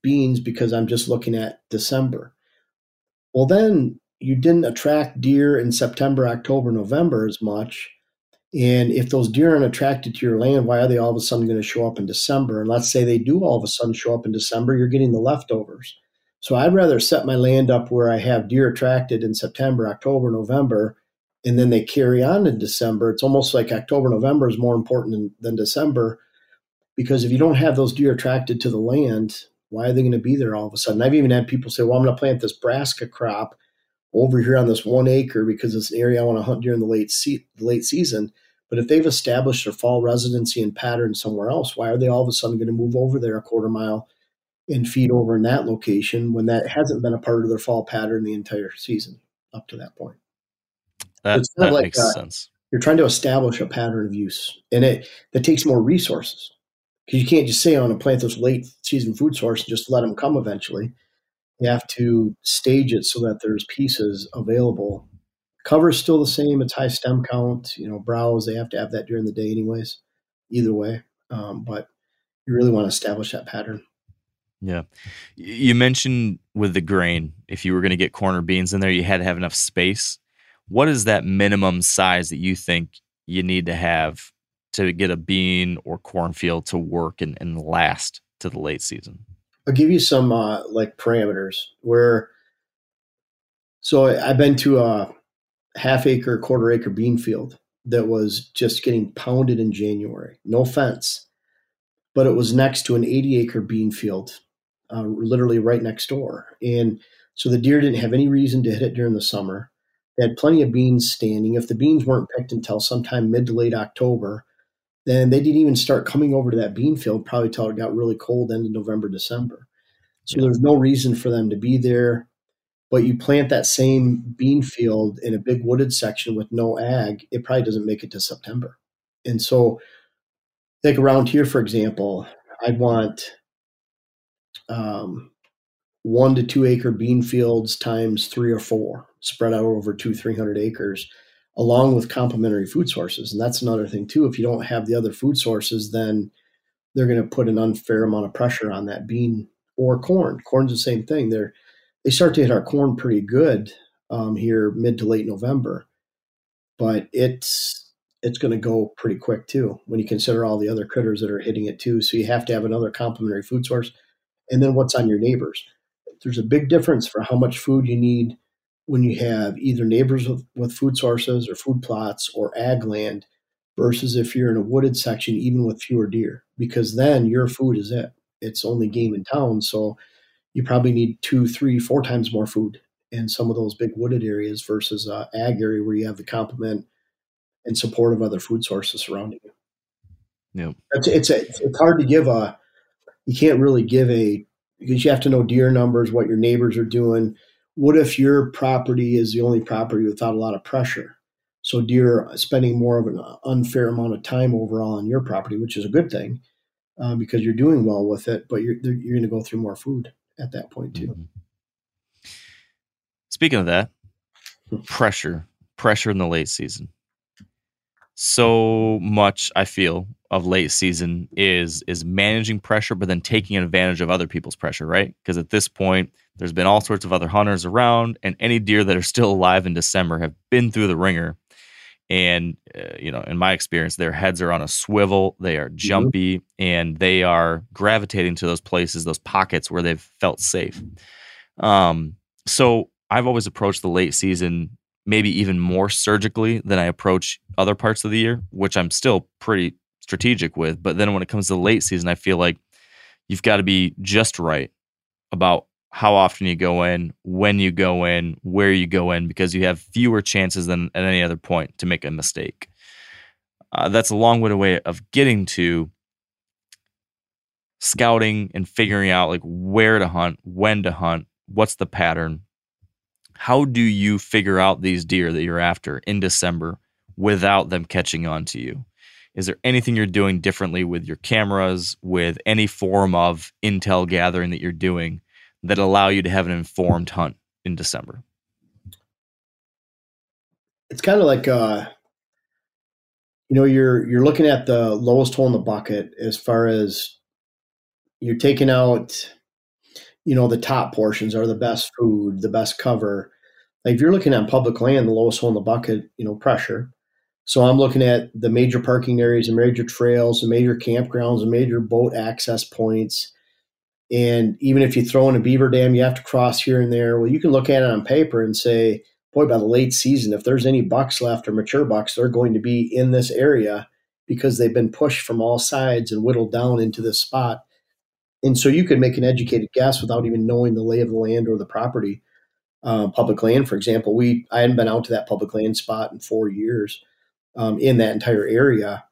beans because I'm just looking at December. Well, then you didn't attract deer in September, October, November as much. And if those deer aren't attracted to your land, why are they all of a sudden going to show up in December? And let's say they do all of a sudden show up in December, you're getting the leftovers. So I'd rather set my land up where I have deer attracted in September, October, November, and then they carry on in December. It's almost like October, November is more important than, than December because if you don't have those deer attracted to the land, why are they going to be there all of a sudden? I've even had people say, well, I'm going to plant this brassica crop over here on this one acre because it's an area I want to hunt during the late se- the late season. But if they've established their fall residency and pattern somewhere else, why are they all of a sudden going to move over there a quarter mile and feed over in that location when that hasn't been a part of their fall pattern the entire season up to that point? That, It's kind that of like, makes uh, sense. You're trying to establish a pattern of use, and it that takes more resources because you can't just say I want to plant this late season food source and just let them come eventually. You have to stage it so that there's pieces available. Cover's still the same; it's high stem count. You know, browse they have to have that during the day, anyways. Either way, um, but you really want to establish that pattern. Yeah. You mentioned with the grain, if you were going to get corner beans in there, you had to have enough space. What is that minimum size that you think you need to have to get a bean or cornfield to work and, and last to the late season? I'll give you some uh, like parameters where. So I- I've been to a half acre, quarter acre bean field that was just getting pounded in January. No fence, but it was next to an 80 acre bean field, uh, literally right next door. And so the deer didn't have any reason to hit it during the summer. They had plenty of beans standing. If the beans weren't picked until sometime mid to late October, then they didn't even start coming over to that bean field probably till it got really cold end of November, December. So Yeah. there's no reason for them to be there. But you plant that same bean field in a big wooded section with no ag, it probably doesn't make it to September. And so, like around here, for example, I'd want um, one to two acre bean fields times three or four spread out over two, 300 acres, along with complementary food sources. And that's another thing, too. If you don't have the other food sources, then they're going to put an unfair amount of pressure on that bean or corn. Corn's the same thing. They're they start to hit our corn pretty good um, here mid to late November, but it's it's going to go pretty quick too when you consider all the other critters that are hitting it too. So you have to have another complementary food source, and then what's on your neighbors. There's a big difference for how much food you need when you have either neighbors with, with food sources or food plots or ag land versus if you're in a wooded section, even with fewer deer, because then your food is it. It's only game in town, so you probably need two, three, four times more food in some of those big wooded areas versus uh, ag area where you have the complement and support of other food sources surrounding you. Yep. It's it's, a, it's hard to give a. You can't really give a because you have to know deer numbers, what your neighbors are doing. What if your property is the only property without a lot of pressure? So deer spending more of an unfair amount of time overall on your property, which is a good thing uh, because you're doing well with it, but you're you're going to go through more food at that point too. Mhm. Speaking of that, pressure, pressure in the late season. So much I feel of late season is is managing pressure, but then taking advantage of other people's pressure, right? Because at this point, there's been all sorts of other hunters around, and any deer that are still alive in December have been through the ringer. And uh, you know, in my experience, their heads are on a swivel. They are jumpy, and they are gravitating to those places, those pockets where they've felt safe. Um, so I've always approached the late season maybe even more surgically than I approach other parts of the year, which I'm still pretty strategic with. But then when it comes to the late season, I feel like you've got to be just right about how often you go in, when you go in, where you go in, because you have fewer chances than at any other point to make a mistake. Uh, that's a long-winded way of getting to scouting and figuring out like where to hunt, when to hunt, what's the pattern. How do you figure out these deer that you're after in December without them catching on to you? Is there anything you're doing differently with your cameras, with any form of intel gathering that you're doing that allow you to have an informed hunt in December? It's kind of like uh, you know you're you're looking at the lowest hole in the bucket as far as you're taking out you know the top portions are the best food, the best cover. If you're looking at public land, the lowest hole in the bucket, you know, pressure. So I'm looking at the major parking areas, the major trails, the major campgrounds, the major boat access points. And even if you throw in a beaver dam, you have to cross here and there. Well, you can look at it on paper and say, boy, by the late season, if there's any bucks left or mature bucks, they're going to be in this area because they've been pushed from all sides and whittled down into this spot. And so you could make an educated guess without even knowing the lay of the land or the property. Uh, public land, for example, we I hadn't been out to that public land spot in four years um, in that entire area,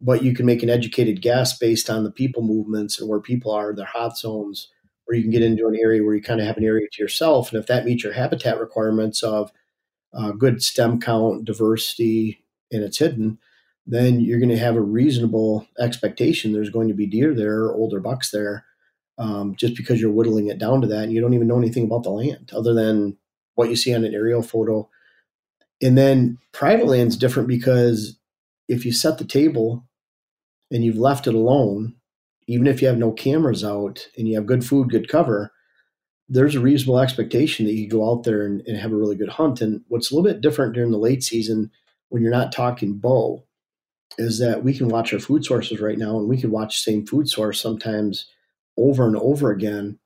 but you can make an educated guess based on the people movements and where people are, their hot zones, or you can get into an area where you kind of have an area to yourself, and if that meets your habitat requirements of uh, good stem count, diversity, and it's hidden, then you're going to have a reasonable expectation there's going to be deer there, older bucks there, um, just because you're whittling it down to that and you don't even know anything about the land other than what you see on an aerial photo. And then private land's different because if you set the table and you've left it alone, even if you have no cameras out and you have good food, good cover, there's a reasonable expectation that you go out there and, and have a really good hunt. And what's a little bit different during the late season when you're not talking bow is that we can watch our food sources right now and we can watch the same food source sometimes over and over again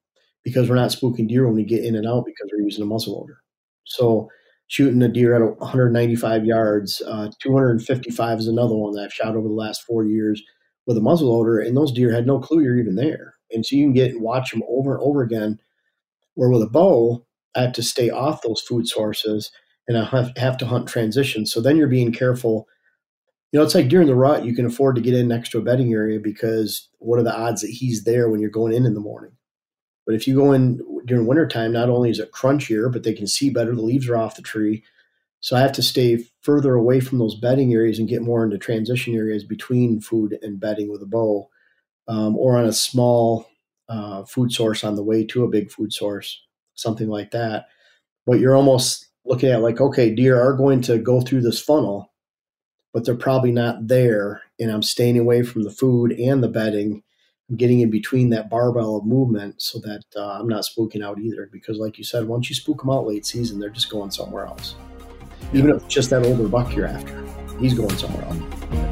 because we're not spooking deer when we get in and out because we're using a muzzle loader. So shooting a deer at 195 yards, uh, 255 is another one that I've shot over the last four years with a muzzle loader, and those deer had no clue you're even there. And so you can get and watch them over and over again. Where with a bow, I have to stay off those food sources and I have, to hunt transition. So then you're being careful you know, it's like during the rut, you can afford to get in next to a bedding area because what are the odds that he's there when you're going in in the morning? But if you go in during wintertime, not only is it crunchier, but they can see better. The leaves are off the tree. So I have to stay further away from those bedding areas and get more into transition areas between food and bedding with a bow um, or on a small uh, food source on the way to a big food source, something like that. But you're almost looking at like, okay, deer are going to go through this funnel but they're probably not there. And I'm staying away from the food and the bedding. I'm getting in between that barbell of movement so that uh, I'm not spooking out either. Because, like you said, once you spook them out late season, they're just going somewhere else. Even if it's just that older buck you're after, he's going somewhere else.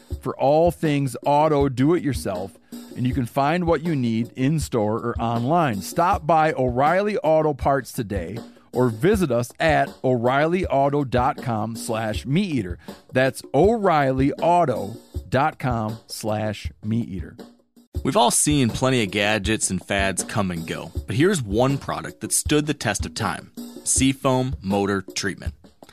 for all things auto do it yourself and you can find what you need in store or online. Stop by O'Reilly Auto Parts today or visit us at o'reillyauto.com slash meat eater that's o'reillyauto.com slash meat eater We've all seen plenty of gadgets and fads come and go, but here's one product that stood the test of time Seafoam Motor Treatment.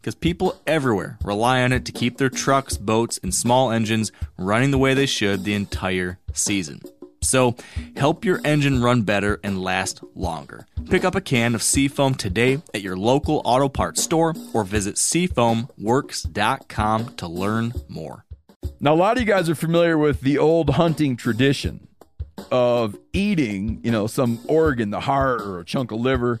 Because people everywhere rely on it to keep their trucks, boats, and small engines running the way they should the entire season. So, help your engine run better and last longer. Pick up a can of Seafoam today at your local auto parts store or visit seafoamworks.com to learn more. Now, a lot of you guys are familiar with the old hunting tradition of eating, you know, some organ, the heart or a chunk of liver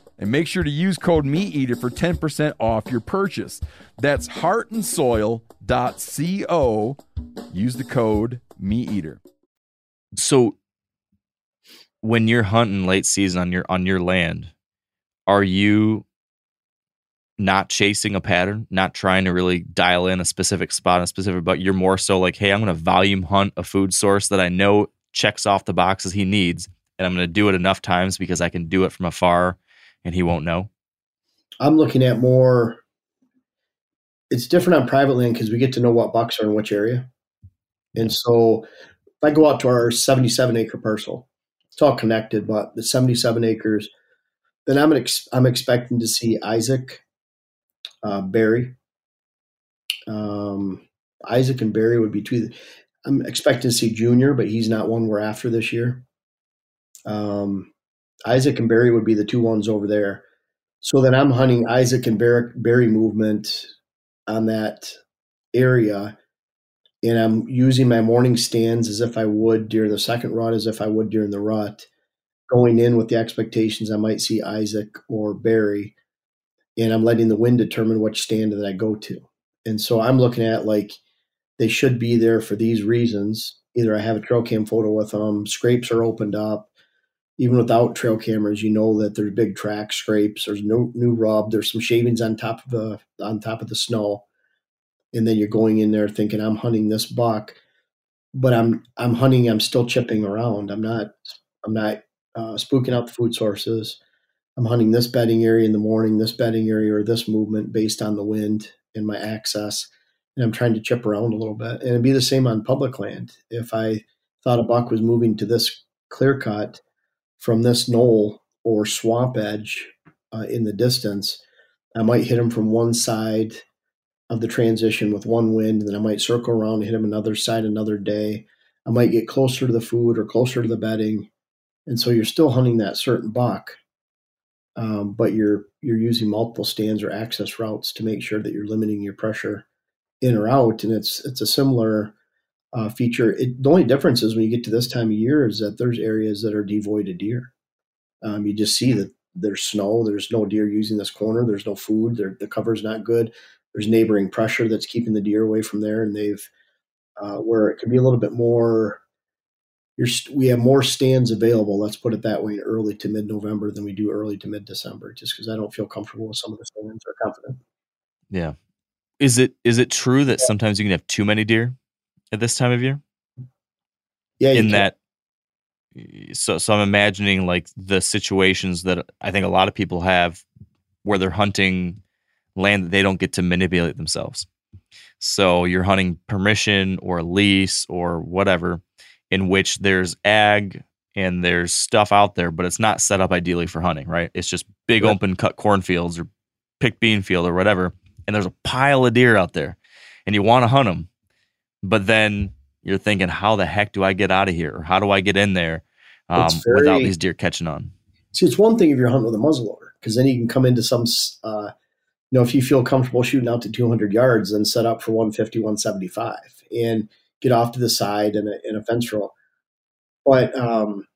and make sure to use code MeatEater for 10% off your purchase. That's heartandsoil.co. Use the code MeatEater. So, when you're hunting late season on your on your land, are you not chasing a pattern, not trying to really dial in a specific spot, a specific, but you're more so like, hey, I'm to volume hunt a food source that I know checks off the boxes he needs, and I'm to do it enough times because I can do it from afar, and he won't know. I'm looking at more. It's different on private land because we get to know what bucks are in which area, and so if I go out to our 77 acre parcel, it's all connected, but the 77 acres, then I'm ex- I'm expecting to see Isaac, uh, Barry. Um, Isaac and Barry would be two. I'm expecting to see Junior, but he's not one we're after this year. Um, Isaac and Barry would be the two ones over there. So then I'm hunting Isaac and Barry, movement on that area, and I'm using my morning stands as if I would during the second rut, as if I would during the rut, going in with the expectations I might see Isaac or Barry, and I'm letting the wind determine which stand that I go to. And so I'm looking at like they should be there for these reasons. Either I have a trail cam photo with them, scrapes are opened up. Even without trail cameras, you know that there's big track scrapes. There's no new rub. There's some shavings on top of the on top of the snow, and then you're going in there thinking I'm hunting this buck, but I'm I'm hunting. I'm still chipping around. I'm not I'm not uh, spooking out the food sources. I'm hunting this bedding area in the morning, this bedding area, or this movement based on the wind and my access. And I'm trying to chip around a little bit. And it'd be the same on public land. If I thought a buck was moving to this clear cut from this knoll or swamp edge uh, in the distance, I might hit him from one side of the transition with one wind, and then I might circle around and hit him another side another day. I might get closer to the food or closer to the bedding. And so you're still hunting that certain buck, um, but you're you're using multiple stands or access routes to make sure that you're limiting your pressure in or out. And it's it's a similar uh, feature. It, the only difference is when you get to this time of year is that there's areas that are devoid of deer. Um, you just see that there's snow. There's no deer using this corner. There's no food. There, the cover's not good. There's neighboring pressure that's keeping the deer away from there, and they've uh, where it could be a little bit more you're, we have more stands available. Let's put it that way, in early to mid November than we do early to mid December, just because I don't feel comfortable with some of the stands or confident. Yeah. Is it is it true that sometimes you can have too many deer at this time of year? Yeah. In that, so so I'm imagining like the situations that I think a lot of people have where they're hunting land that they don't get to manipulate themselves. So you're hunting permission or lease or whatever in which there's ag and there's stuff out there, but it's not set up ideally for hunting, right? It's just big open cut cornfields or pick bean field or whatever, and there's a pile of deer out there, and you want to hunt them, but then you're thinking, how the heck do I get out of here, or how do I get in there um, It's without these deer catching on? See, it's one thing if you're hunting with a muzzleloader, because then you can come into some, uh, you know, if you feel comfortable shooting out to 200 yards, then set up for 150, 175 and get off to the side in a, in a fence row. But um,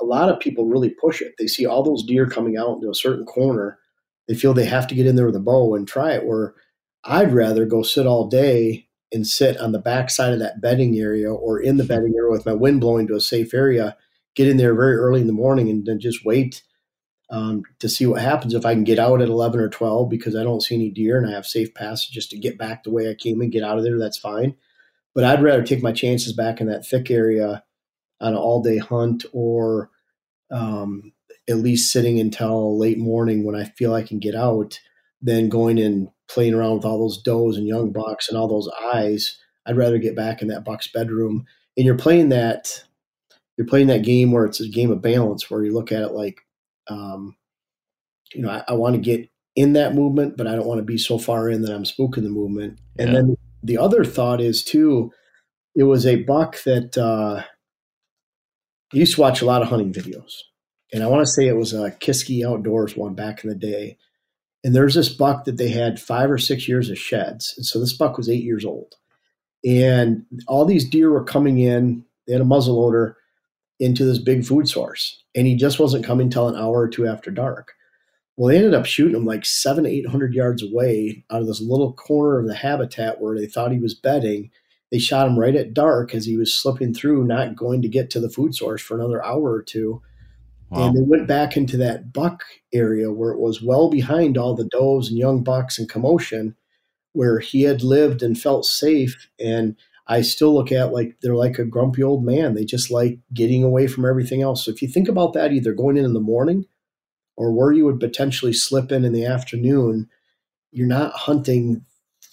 a lot of people really push it. They see all those deer coming out into a certain corner. They feel they have to get in there with a bow and try it. Where I'd rather go sit all day and sit on the back side of that bedding area or in the bedding area with my wind blowing to a safe area, get in there very early in the morning and then just wait um, to see what happens if I can get out at 11 or 12 because I don't see any deer and I have safe passage just to get back the way I came and get out of there. That's fine. But I'd rather take my chances back in that thick area on an all day hunt or um, at least sitting until late morning when I feel I can get out than going and playing around with all those does and young bucks and all those eyes. I'd rather get back in that buck's bedroom. And you're playing that, you're playing that game where it's a game of balance, where you look at it like, um, you know, I, I want to get in that movement, but I don't want to be so far in that I'm spooking the movement. And then the other thought is too, it was a buck that uh, I used to watch a lot of hunting videos, and I want to say it was a Kiski Outdoors one back in the day. And there's this buck that they had five or six years of sheds, and so this buck was eight years old, and all these deer were coming in. They had a muzzle loader into this big food source, and he just wasn't coming till an hour or two after dark. Well, they ended up shooting him like seven, eight hundred yards away out of this little corner of the habitat where they thought he was bedding. They shot him right at dark as he was slipping through, not going to get to the food source for another hour or two. Wow. And they went back into that buck area where it was well behind all the does and young bucks and commotion, where he had lived and felt safe. And I still look at like they're like a grumpy old man. They just like getting away from everything else. So if you think about that, either going in in the morning or where you would potentially slip in in the afternoon, you're not hunting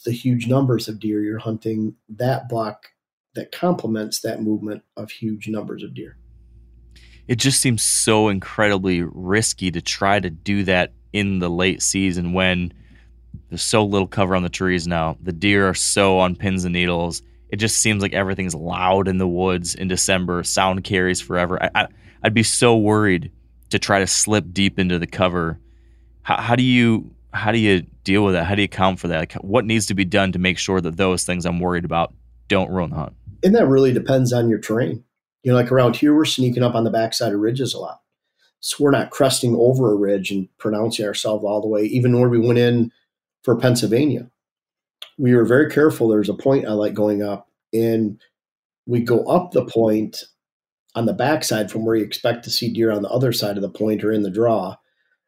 the huge numbers of deer. You're hunting that buck that complements that movement of huge numbers of deer. It just seems so incredibly risky to try to do that in the late season when there's so little cover on the trees now. The deer are so on pins and needles. It just seems like everything's loud in the woods in December. Sound carries forever. I, I'd be so worried to try to slip deep into the cover. How, how do you how do you deal with that? How do you account for that? Like, what needs to be done to make sure that those things I'm worried about don't ruin the hunt? And that really depends on your terrain. You know, like around here, we're sneaking up on the backside of ridges a lot. So we're not cresting over a ridge and pronouncing ourselves all the way. Even where we went in for Pennsylvania, we were very careful. There's a point I like going up, and we go up the point on the backside from where you expect to see deer on the other side of the point or in the draw.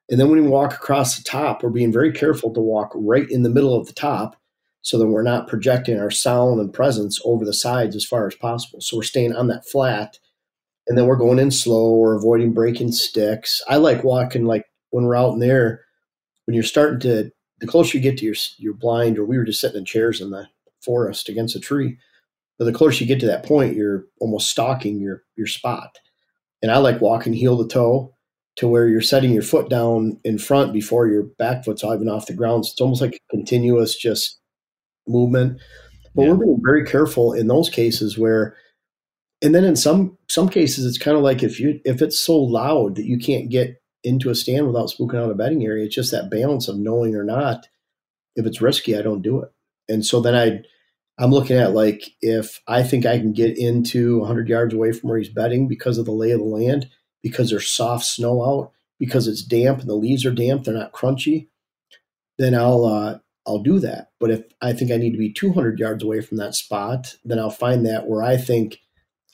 And then when we walk across the top, we're being very careful to walk right in the middle of the top so that we're not projecting our sound and presence over the sides as far as possible. So we're staying on that flat and then we're going in slow. We're avoiding breaking sticks. I like walking like when we're out in there, when you're starting to, the closer you get to your, your blind, or we were just sitting in chairs in the forest against a tree. But the closer you get to that point, you're almost stalking your, your spot. And I like walking heel to toe to where you're setting your foot down in front before your back foot's even off the ground. So it's almost like continuous just movement. But Yeah. we're being very careful in those cases where and then in some some cases it's kind of like if you if it's so loud that you can't get into a stand without spooking out a bedding area, it's just that balance of knowing or not. If it's risky, I don't do it. And so then I I'm looking at like if I think I can get into 100 yards away from where he's bedding because of the lay of the land, because there's soft snow out, because it's damp and the leaves are damp, they're not crunchy, then I'll uh, I'll do that. But if I think I need to be 200 yards away from that spot, then I'll find that where I think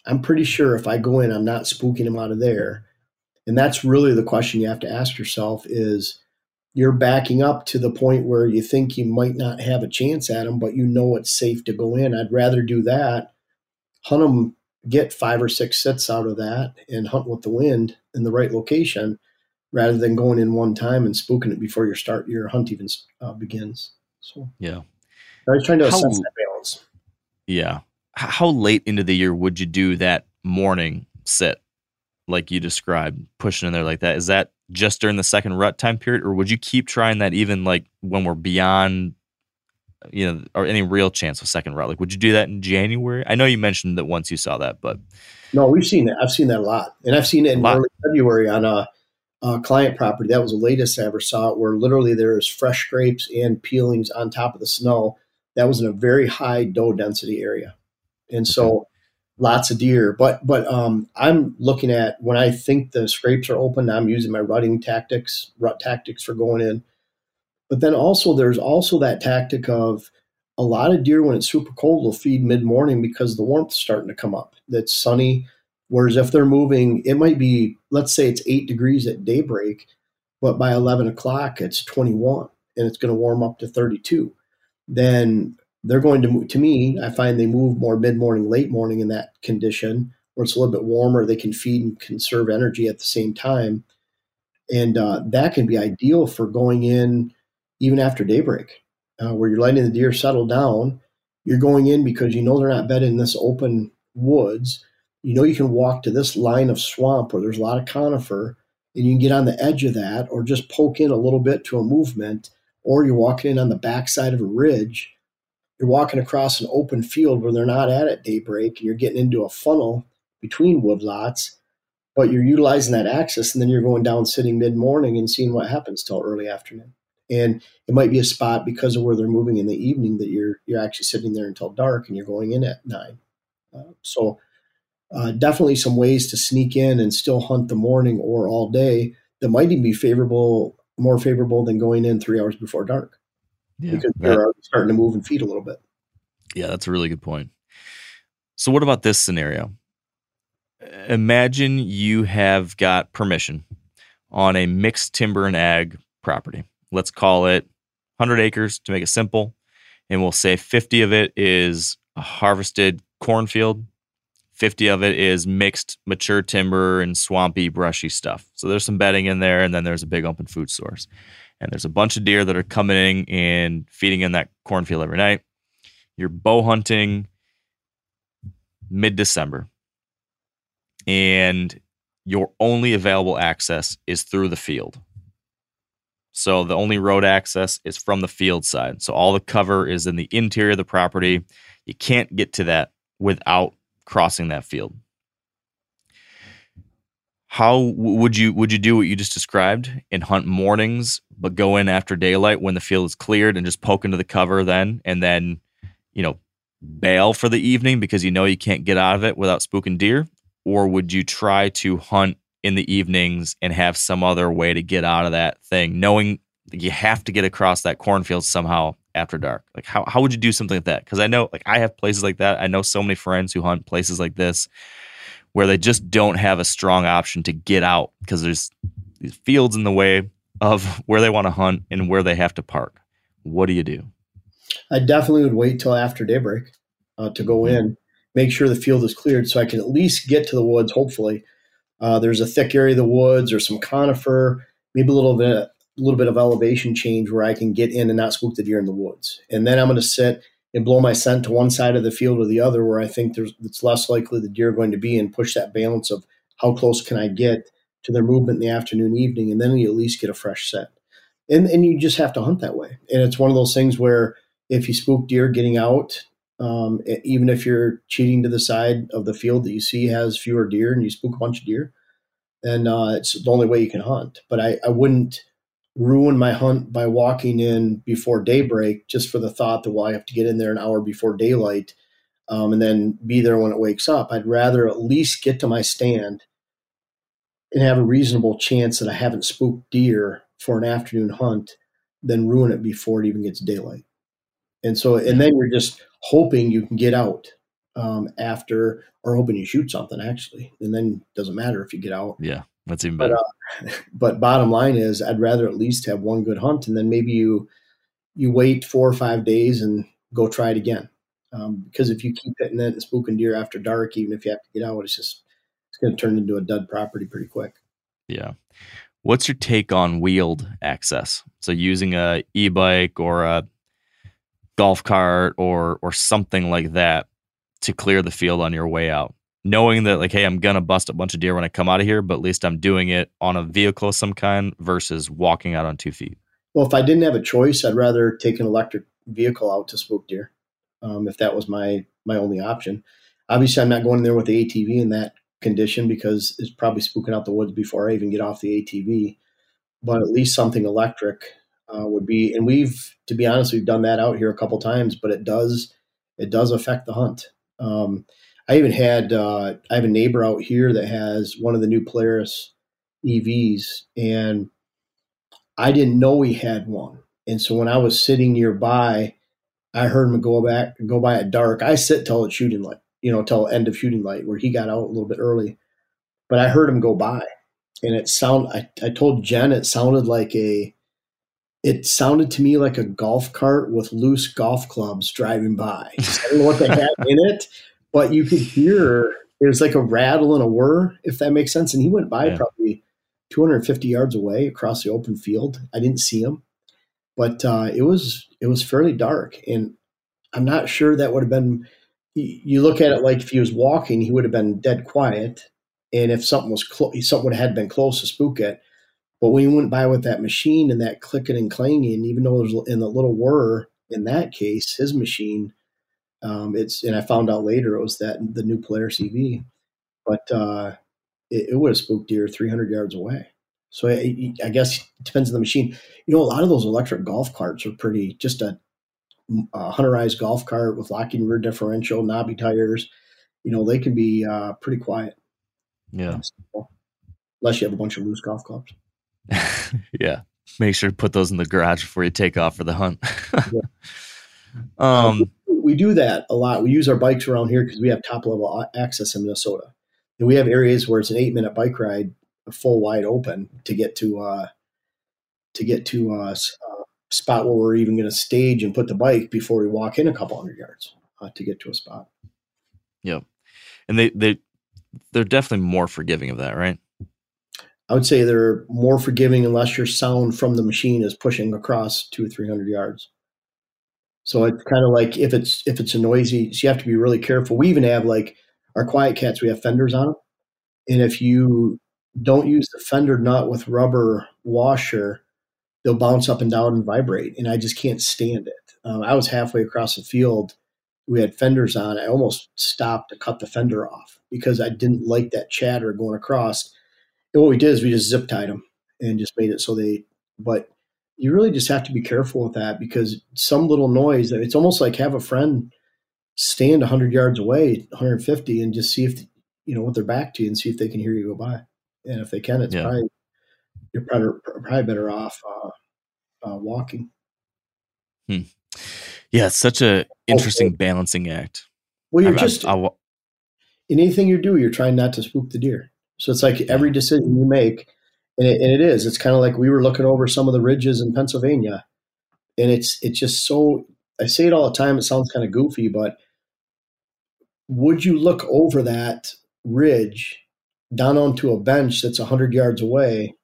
I'm pretty sure if I go in, I'm not spooking him out of there. And that's really the question you have to ask yourself is you're backing up to the point where you think you might not have a chance at him, but you know it's safe to go in. I'd rather do that, hunt him, get five or six sets out of that, and hunt with the wind in the right location, rather than going in one time and spooking it before your start your hunt even uh, begins. So Yeah. I was trying to How- assess that balance. Yeah. How late into the year would you do that morning sit like you described, pushing in there like that? Is that just during the second rut time period, or would you keep trying that even like when we're beyond, you know, or any real chance of second rut? Like, would you do that in January? I know you mentioned that once you saw that, but No, we've seen that. I've seen that a lot, and I've seen it in early February on a, a client property. That was the latest I ever saw it, where literally there's fresh scrapes and peelings on top of the snow. That was in a very high doe density area, and so lots of deer. But but um, I'm looking at when I think the scrapes are open. I'm using my rutting tactics, rut tactics for going in. But then also there's also that tactic of a lot of deer when it's super cold will feed mid morning because the warmth's starting to come up. That's sunny. Whereas if they're moving, it might be let's say it's eight degrees at daybreak, but by eleven o'clock it's 21 and it's going to warm up to 32. Then they're going to move, to me, I find they move more mid morning, late morning in that condition where it's a little bit warmer. They can feed and conserve energy at the same time. And uh, that can be ideal for going in even after daybreak, uh, where you're letting the deer settle down. You're going in because you know they're not bedded in this open woods. You know you can walk to this line of swamp where there's a lot of conifer, and you can get on the edge of that or just poke in a little bit to a movement, or you're walking in on the backside of a ridge you're walking across an open field where they're not at at daybreak and you're getting into a funnel between woodlots, but you're utilizing that access and then you're going down sitting mid morning and seeing what happens till early afternoon. And it might be a spot because of where they're moving in the evening that you're you're actually sitting there until dark and you're going in at nine. Uh, so uh, definitely some ways to sneak in and still hunt the morning or all day that might even be favorable, more favorable than going in three hours before dark Yeah. because that- they're starting to move and feed a little bit. Yeah, that's a really good point. So, what about this scenario? Imagine you have got permission on a mixed timber and ag property. Let's call it 100 acres to make it simple. And we'll say 50 of it is a harvested cornfield, 50 of it is mixed mature timber and swampy, brushy stuff. So, there's some bedding in there, and then there's a big open food source. And there's a bunch of deer that are coming in and feeding in that cornfield every night you're bow hunting mid December, and your only available access is through the field. So the only road access is from the field side. So all the cover is in the interior of the property. You can't get to that without crossing that field. How would you would you do what you just described and hunt mornings, but go in after daylight when the field is cleared and just poke into the cover then, and then you know, bail for the evening because you know you can't get out of it without spooking deer? Or would you try to hunt in the evenings and have some other way to get out of that thing, knowing you have to get across that cornfield somehow after dark? Like, how, how would you do something like that? Because I know, like, I have places like that. I know so many friends who hunt places like this where they just don't have a strong option to get out because there's these fields in the way of where they want to hunt and where they have to park. What do you do? I definitely would wait till after daybreak uh, to go in, make sure the field is cleared so I can at least get to the woods. Hopefully, uh, there's a thick area of the woods or some conifer, maybe a little bit, little bit of elevation change where I can get in and not spook the deer in the woods. And then I'm going to sit and blow my scent to one side of the field or the other, where I think there's it's less likely the deer are going to be, and push that balance of how close can I get to their movement in the afternoon, evening, and then you at least get a fresh scent. And and you just have to hunt that way. And it's one of those things where if you spook deer getting out, um, even if you're cheating to the side of the field that you see has fewer deer and you spook a bunch of deer, then uh, it's the only way you can hunt. But I, I wouldn't ruin my hunt by walking in before daybreak just for the thought that, well, I have to get in there an hour before daylight um, and then be there when it wakes up. I'd rather at least get to my stand and have a reasonable chance that I haven't spooked deer for an afternoon hunt than ruin it before it even gets daylight. And so, and then you're just hoping you can get out um, after, or hoping you shoot something actually, and then doesn't matter if you get out. Yeah, that's even But uh, but bottom line is, I'd rather at least have one good hunt, and then maybe you you wait four or five days and go try it again. Um, because if you keep hitting it and spooking deer after dark, even if you have to get out, it's just it's going to turn into a dud property pretty quick. Yeah. What's your take on wheeled access? So using a e-bike or a golf cart or or something like that to clear the field on your way out. Knowing that like, hey, I'm gonna bust a bunch of deer when I come out of here, but at least I'm doing it on a vehicle of some kind versus walking out on two feet. Well, if I didn't have a choice, I'd rather take an electric vehicle out to spook deer. Um, if that was my my only option, obviously I'm not going in there with the ATV in that condition because it's probably spooking out the woods before I even get off the ATV. But at least something electric uh, would be, and we've, to be honest, we've done that out here a couple times, but it does it does affect the hunt. Um, I even had uh, I have a neighbor out here that has one of the new Polaris EVs, and I didn't know he had one. And so when I was sitting nearby, I heard him go back go by at dark. I sit till it's shooting light, you know, till end of shooting light, where he got out a little bit early. But I heard him go by, and it sound. I, I told Jen it sounded like a. It sounded to me like a golf cart with loose golf clubs driving by. I don't know what they had in it, but you could hear it was like a rattle and a whir, if that makes sense. And he went by Yeah. probably 250 yards away across the open field. I didn't see him, but uh, it was it was fairly dark, and I'm not sure that would have been. You look at it like if he was walking, he would have been dead quiet, and if something was close, something would have had been close to spook it. But when he went by with that machine and that clicking and clanging, even though it was in the little whir, in that case, his machine, um, it's and I found out later it was that the new Polaris EV, but uh, it, it would have spooked deer 300 yards away. So I, I guess it depends on the machine. You know, a lot of those electric golf carts are pretty just a, a hunterized golf cart with locking rear differential, knobby tires. You know, they can be uh, pretty quiet. Yeah. Unless you have a bunch of loose golf clubs. yeah. Make sure to put those in the garage before you take off for the hunt. Yeah. um, we do that a lot. We use our bikes around here because we have top level access in Minnesota, and we have areas where it's an eight minute bike ride, full wide open to get to uh, to get to a s- uh, spot where we're even going to stage and put the bike before we walk in a couple hundred yards uh, to get to a spot. Yep. And they they they're definitely more forgiving of that, right? I would say they're more forgiving unless your sound from the machine is pushing across two or three hundred yards. So it's kind of like if it's if it's a noisy, so you have to be really careful. We even have like our QuietKats, we have fenders on them, and if you don't use the fender nut with rubber washer, they'll bounce up and down and vibrate, and I just can't stand it. Um, I was halfway across the field, we had fenders on. I almost stopped to cut the fender off because I didn't like that chatter going across. And what we did is we just zip tied them and just made it so they. But you really just have to be careful with that because some little noise. That it's almost like have a friend stand 100 yards away, 150, and just see if you know with their back to you and see if they can hear you go by. And if they can, it's Yeah. probably you're probably, probably better off uh, uh, walking. Yeah, it's such a interesting balancing act. Well, you're I've- I've- just I wa- in anything you do, you're trying not to spook the deer. So it's like every decision you make, and it, and it is. It's kind of like we were looking over some of the ridges in Pennsylvania, and it's it's just so. I say it all the time. It sounds kind of goofy, but would you look over that ridge down onto a bench that's hundred yards away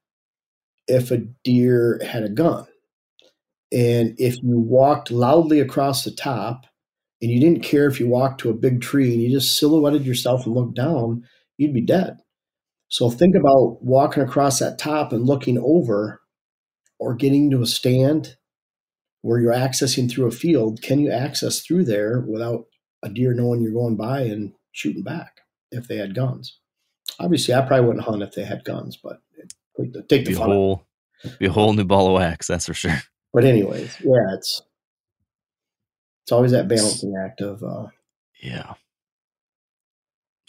if a deer had a gun? And if you walked loudly across the top, and you didn't care if you walked to a big tree and you just silhouetted yourself and looked down, you'd be dead. So think about walking across that top and looking over or getting to a stand where you're accessing through a field. Can you access through there without a deer knowing you're going by and shooting back if they had guns? Obviously, I probably wouldn't hunt if they had guns, but take the, take the be whole be a whole new ball of wax, that's for sure. But anyways, yeah, it's it's always that balancing act of uh, Yeah.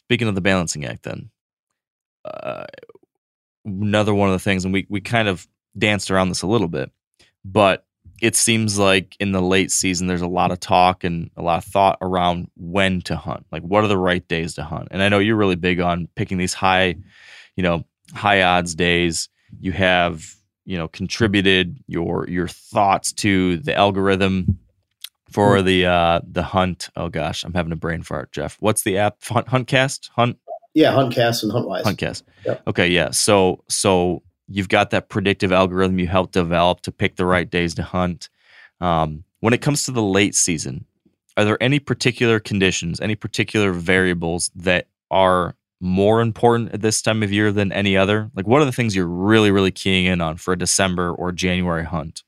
Speaking of the balancing act, then, uh, another one of the things, and we we kind of danced around this a little bit, but it seems like in the late season, there's a lot of talk and a lot of thought around when to hunt. Like, what are the right days to hunt? And I know you're really big on picking these high, you know, high odds days. You have, you know, contributed your your thoughts to the algorithm for the uh the hunt. Oh gosh, I'm having a brain fart, Jeff. What's the app? Hunt Huntcast? Hunt yeah, Huntcast and HuntWise. Huntcast. Yep. Okay, yeah. So so you've got that predictive algorithm you helped develop to pick the right days to hunt. Um, when it comes to the late season, are there any particular conditions, any particular variables that are more important at this time of year than any other? Like, what are the things you're really, really keying in on for a December or January hunt?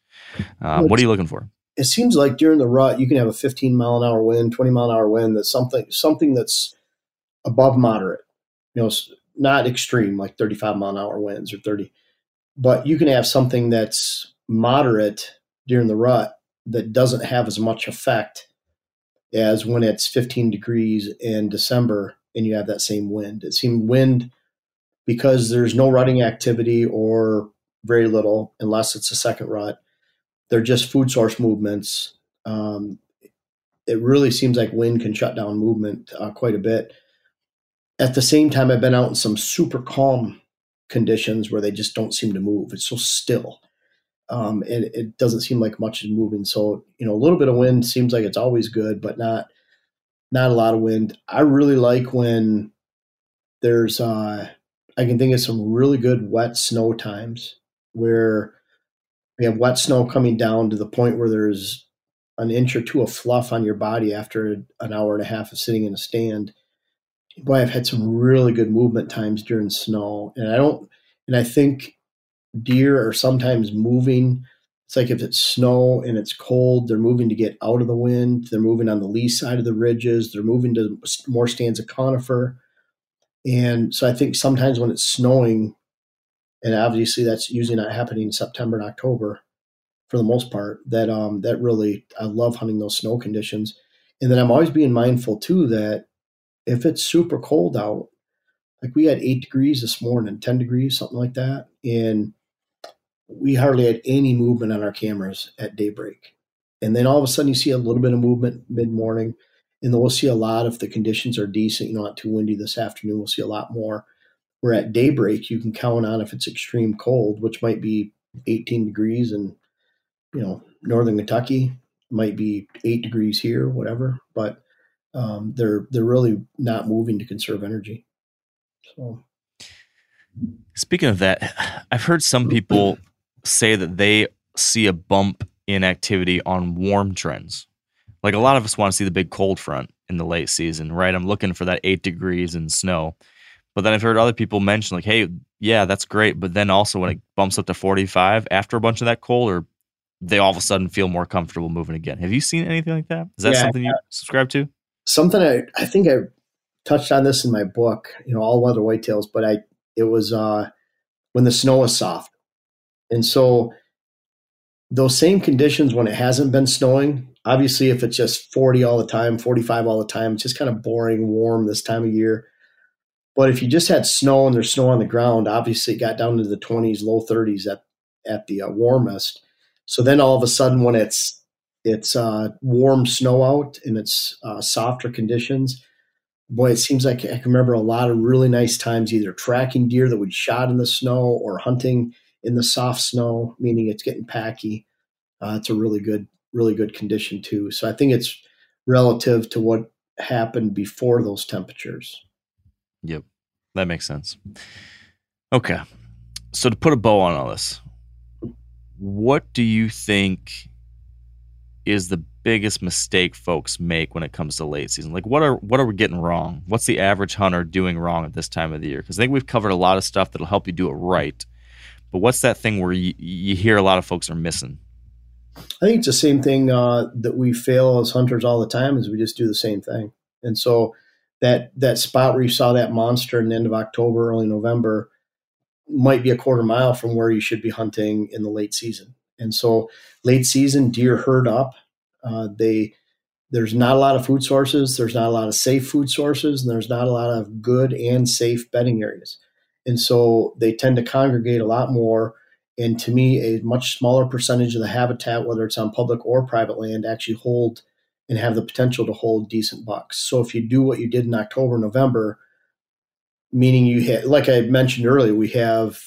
Um, what are you looking for? it seems like during the rut you can have a 15 mile an hour wind 20 mile an hour wind that's something something that's above moderate you know not extreme like 35 mile an hour winds or 30 but you can have something that's moderate during the rut that doesn't have as much effect as when it's 15 degrees in december and you have that same wind. It seemed wind because there's no rutting activity or very little, unless it's a second rut. They're just food source movements. Um, it really seems like wind can shut down movement uh, quite a bit. At the same time, I've been out in some super calm conditions where they just don't seem to move. It's so still. Um, and it doesn't seem like much is moving. So, you know, a little bit of wind seems like it's always good, but not not a lot of wind. I really like when there's uh I can think of some really good wet snow times where we have wet snow coming down to the point where there's an inch or two of fluff on your body after an hour and a half of sitting in a stand. Boy, I've had some really good movement times during snow. And I don't, and I think deer are sometimes moving. It's like if it's snow and it's cold, they're moving to get out of the wind. They're moving on the lee side of the ridges. They're moving to more stands of conifer. And so I think sometimes when it's snowing, and obviously that's usually not happening in September and October for the most part, that um that really I love hunting those snow conditions. And then I'm always being mindful too that if it's super cold out, like we had eight degrees this morning, 10 degrees, something like that. And we hardly had any movement on our cameras at daybreak. And then all of a sudden you see a little bit of movement mid morning. And then we'll see a lot if the conditions are decent, you know, not too windy this afternoon, we'll see a lot more where at daybreak you can count on if it's extreme cold, which might be 18 degrees and you know northern Kentucky might be eight degrees here, whatever. But um, they're they're really not moving to conserve energy. So, speaking of that, I've heard some people say that they see a bump in activity on warm trends. Like a lot of us want to see the big cold front in the late season, right? I'm looking for that eight degrees and snow. But then I've heard other people mention, like, hey, yeah, that's great. But then also when it bumps up to 45 after a bunch of that cold, or they all of a sudden feel more comfortable moving again. Have you seen anything like that? Is that Yeah, something you subscribe to? Something I, I think I touched on this in my book, you know, all weather whitetails, but I it was uh when the snow is soft. And so those same conditions when it hasn't been snowing, obviously if it's just 40 all the time, 45 all the time, it's just kind of boring, warm this time of year. But if you just had snow and there's snow on the ground, obviously it got down to the 20s, low 30s at at the uh, warmest. So then all of a sudden when it's it's uh, warm snow out and it's uh, softer conditions, boy, it seems like I can remember a lot of really nice times either tracking deer that would shot in the snow or hunting in the soft snow, meaning it's getting packy. Uh, it's a really good, really good condition too. So I think it's relative to what happened before those temperatures. Yep. That makes sense. Okay. So to put a bow on all this, what do you think is the biggest mistake folks make when it comes to late season? Like what are what are we getting wrong? What's the average hunter doing wrong at this time of the year? Because I think we've covered a lot of stuff that'll help you do it right. But what's that thing where you, you hear a lot of folks are missing? I think it's the same thing uh, that we fail as hunters all the time is we just do the same thing. And so that that spot where you saw that monster in the end of October, early November, might be a quarter mile from where you should be hunting in the late season. And so late season deer herd up. Uh, they there's not a lot of food sources. There's not a lot of safe food sources, and there's not a lot of good and safe bedding areas. And so they tend to congregate a lot more. And to me, a much smaller percentage of the habitat, whether it's on public or private land, actually hold and have the potential to hold decent bucks. So if you do what you did in October, November, meaning you had, like I mentioned earlier, we have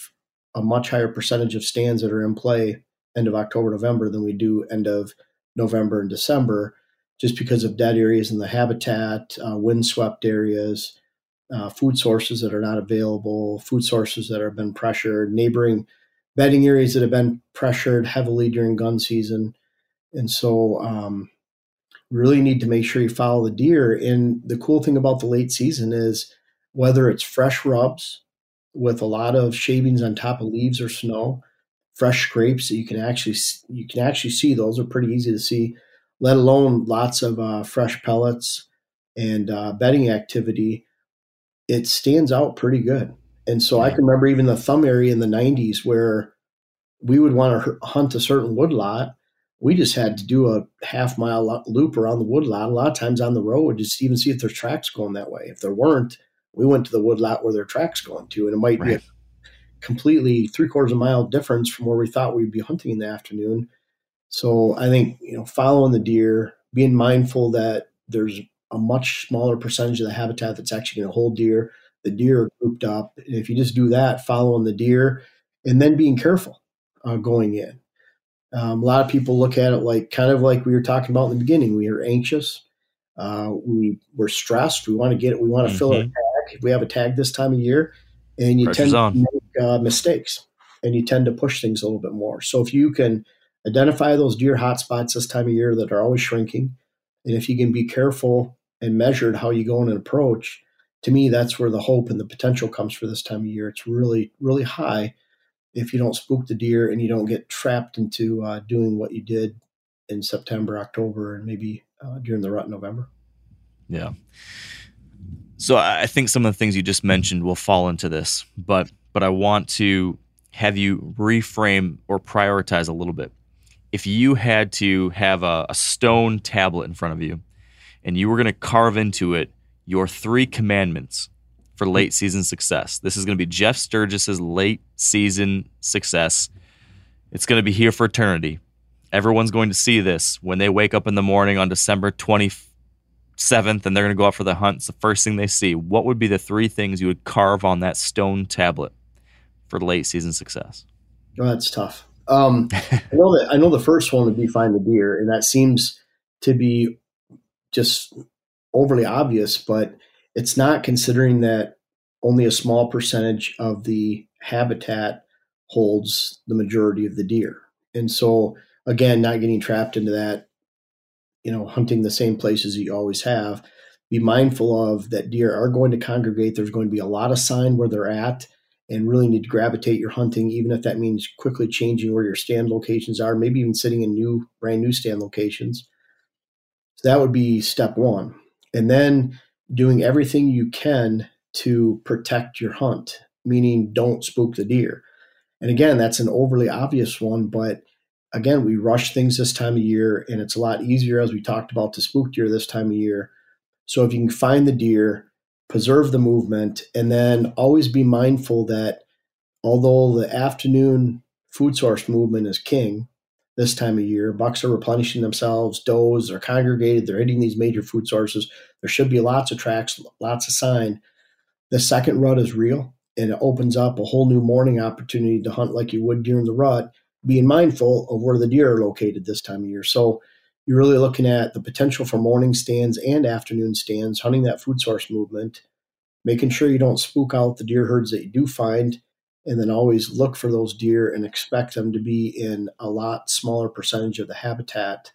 a much higher percentage of stands that are in play end of October, November than we do end of November and December, just because of dead areas in the habitat, uh, windswept areas, uh, food sources that are not available, food sources that have been pressured, neighboring bedding areas that have been pressured heavily during gun season. And so, um, really need to make sure you follow the deer. And the cool thing about the late season is whether it's fresh rubs with a lot of shavings on top of leaves or snow, fresh scrapes that you can actually you can actually see those are pretty easy to see. Let alone lots of uh, fresh pellets and uh, bedding activity. It stands out pretty good. And so I can remember even the thumb area in the 90s where we would want to hunt a certain woodlot we just had to do a half mile loop around the woodlot. A lot of times on the road, just even see if there's tracks going that way. If there weren't, we went to the woodlot where there are tracks going to, and it might right. be a completely three quarters of a mile difference from where we thought we'd be hunting in the afternoon. So I think you know, following the deer, being mindful that there's a much smaller percentage of the habitat that's actually going to hold deer. The deer are grouped up. And if you just do that, following the deer, and then being careful uh, going in. Um, a lot of people look at it like kind of like we were talking about in the beginning. We are anxious. Uh, we we're stressed. We want to get it. We want to mm-hmm. fill our tag. We have a tag this time of year, and you Pressure's tend to make uh, mistakes, and you tend to push things a little bit more. So if you can identify those deer hotspots this time of year that are always shrinking, and if you can be careful and measured how you go in and approach, to me that's where the hope and the potential comes for this time of year. It's really really high if you don't spook the deer and you don't get trapped into uh, doing what you did in September, October, and maybe uh, during the rut in November. Yeah. So I think some of the things you just mentioned will fall into this, but but I want to have you reframe or prioritize a little bit. If you had to have a, a stone tablet in front of you, and you were going to carve into it your three commandments for late season success. This is going to be Jeff Sturgis's late season success. It's going to be here for eternity. Everyone's going to see this when they wake up in the morning on December 27th and they're going to go out for the hunt. It's the first thing they see. What would be the three things you would carve on that stone tablet for late season success? Oh, that's tough. Um, I know that I know the first one would be find the deer, and that seems to be just overly obvious, but it's not considering that only a small percentage of the habitat holds the majority of the deer. And so, again, not getting trapped into that, you know, hunting the same places you always have. Be mindful of that deer are going to congregate. There's going to be a lot of sign where they're at and really need to gravitate your hunting, even if that means quickly changing where your stand locations are, maybe even sitting in new, brand new stand locations. So that would be step one. And then doing everything you can to protect your hunt, meaning don't spook the deer. And again, that's an overly obvious one, but again, we rush things this time of year, and it's a lot easier, as we talked about, to spook deer this time of year. So if you can find the deer, preserve the movement, and then always be mindful that although the afternoon food source movement is king, this time of year. Bucks are replenishing themselves, does are congregated, they're hitting these major food sources. There should be lots of tracks, lots of sign. The second rut is real and it opens up a whole new morning opportunity to hunt like you would during the rut, being mindful of where the deer are located this time of year. So you're really looking at the potential for morning stands and afternoon stands, hunting that food source movement, making sure you don't spook out the deer herds that you do find, and then always look for those deer and expect them to be in a lot smaller percentage of the habitat.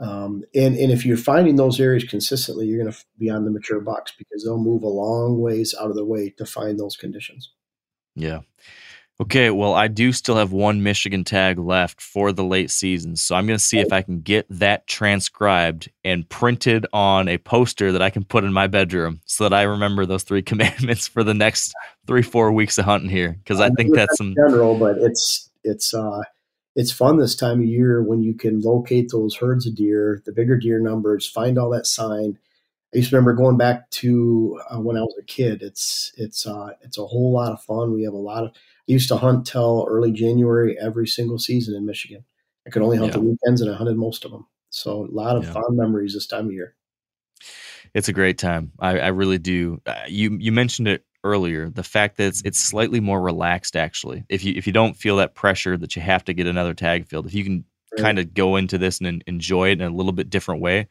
Um, and, and if you're finding those areas consistently, you're going to be on the mature bucks because they'll move a long ways out of their way to find those conditions. Yeah. Okay, well, I do still have one Michigan tag left for the late season. So I'm going to see if I can get that transcribed and printed on a poster that I can put in my bedroom so that I remember those three commandments for the next three, four weeks of hunting here. Because I think that's some general, but it's, it's, uh, it's fun this time of year when you can locate those herds of deer, the bigger deer numbers, find all that sign. I used to remember going back to uh, when I was a kid. It's it's uh, it's a whole lot of fun. We have a lot of used to hunt till early January every single season in Michigan. I could only hunt yeah. the weekends, and I hunted most of them. So a lot of yeah. fond memories this time of year. It's a great time. I, I really do. Uh, you you mentioned it earlier. The fact that it's, it's slightly more relaxed. Actually, if you if you don't feel that pressure that you have to get another tag field, if you can right. kind of go into this and enjoy it in a little bit different way,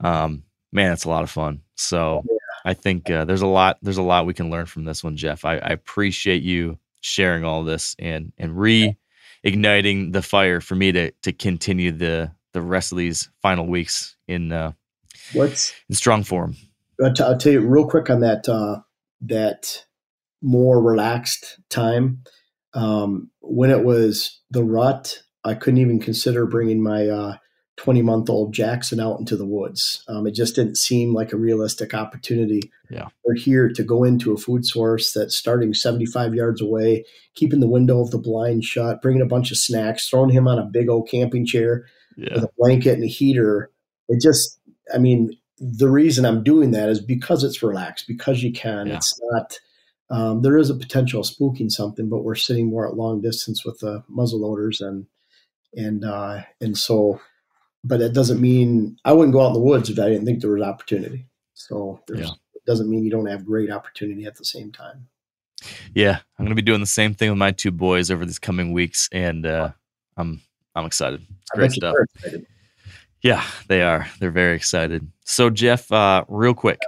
um, man, it's a lot of fun. So. Yeah. I think uh, there's a lot there's a lot we can learn from this one, Jeff. I, I appreciate you sharing all this and and reigniting the fire for me to to continue the the rest of these final weeks in uh what's in strong form. I'll, t- I'll tell you real quick on that uh that more relaxed time. Um, when it was the rut, I couldn't even consider bringing my uh, 20 month old Jackson out into the woods. Um, it just didn't seem like a realistic opportunity. Yeah. We're here to go into a food source that's starting 75 yards away, keeping the window of the blind shut, bringing a bunch of snacks, throwing him on a big old camping chair, Yeah. with a blanket and a heater. It just, I mean, the reason I'm doing that is because it's relaxed, because you can. Yeah. It's not. Um, there is a potential of spooking something, but we're sitting more at long distance with the muzzle loaders and and uh, and so. But it doesn't mean I wouldn't go out in the woods if I didn't think there was opportunity. So there's, Yeah. it doesn't mean you don't have great opportunity at the same time. Yeah, I'm gonna be doing the same thing with my two boys over these coming weeks, and uh, I'm I'm excited. It's great stuff. excited. Yeah, they are. They're very excited. So, Jeff, uh, real quick,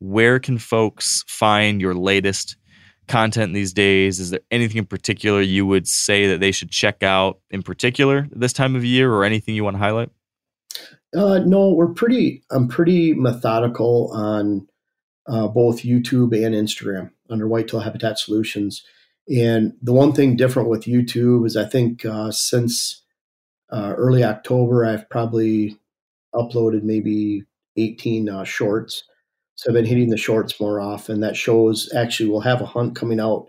where can folks find your latest content these days? Is there anything in particular you would say that they should check out in particular this time of year, or anything you want to highlight? Uh, no, we're pretty. I'm pretty methodical on uh, both YouTube and Instagram under Whitetail Habitat Solutions. And the one thing different with YouTube is I think uh, since uh, early October, I've probably uploaded maybe 18 uh, shorts. So I've been hitting the shorts more often. That shows actually we'll have a hunt coming out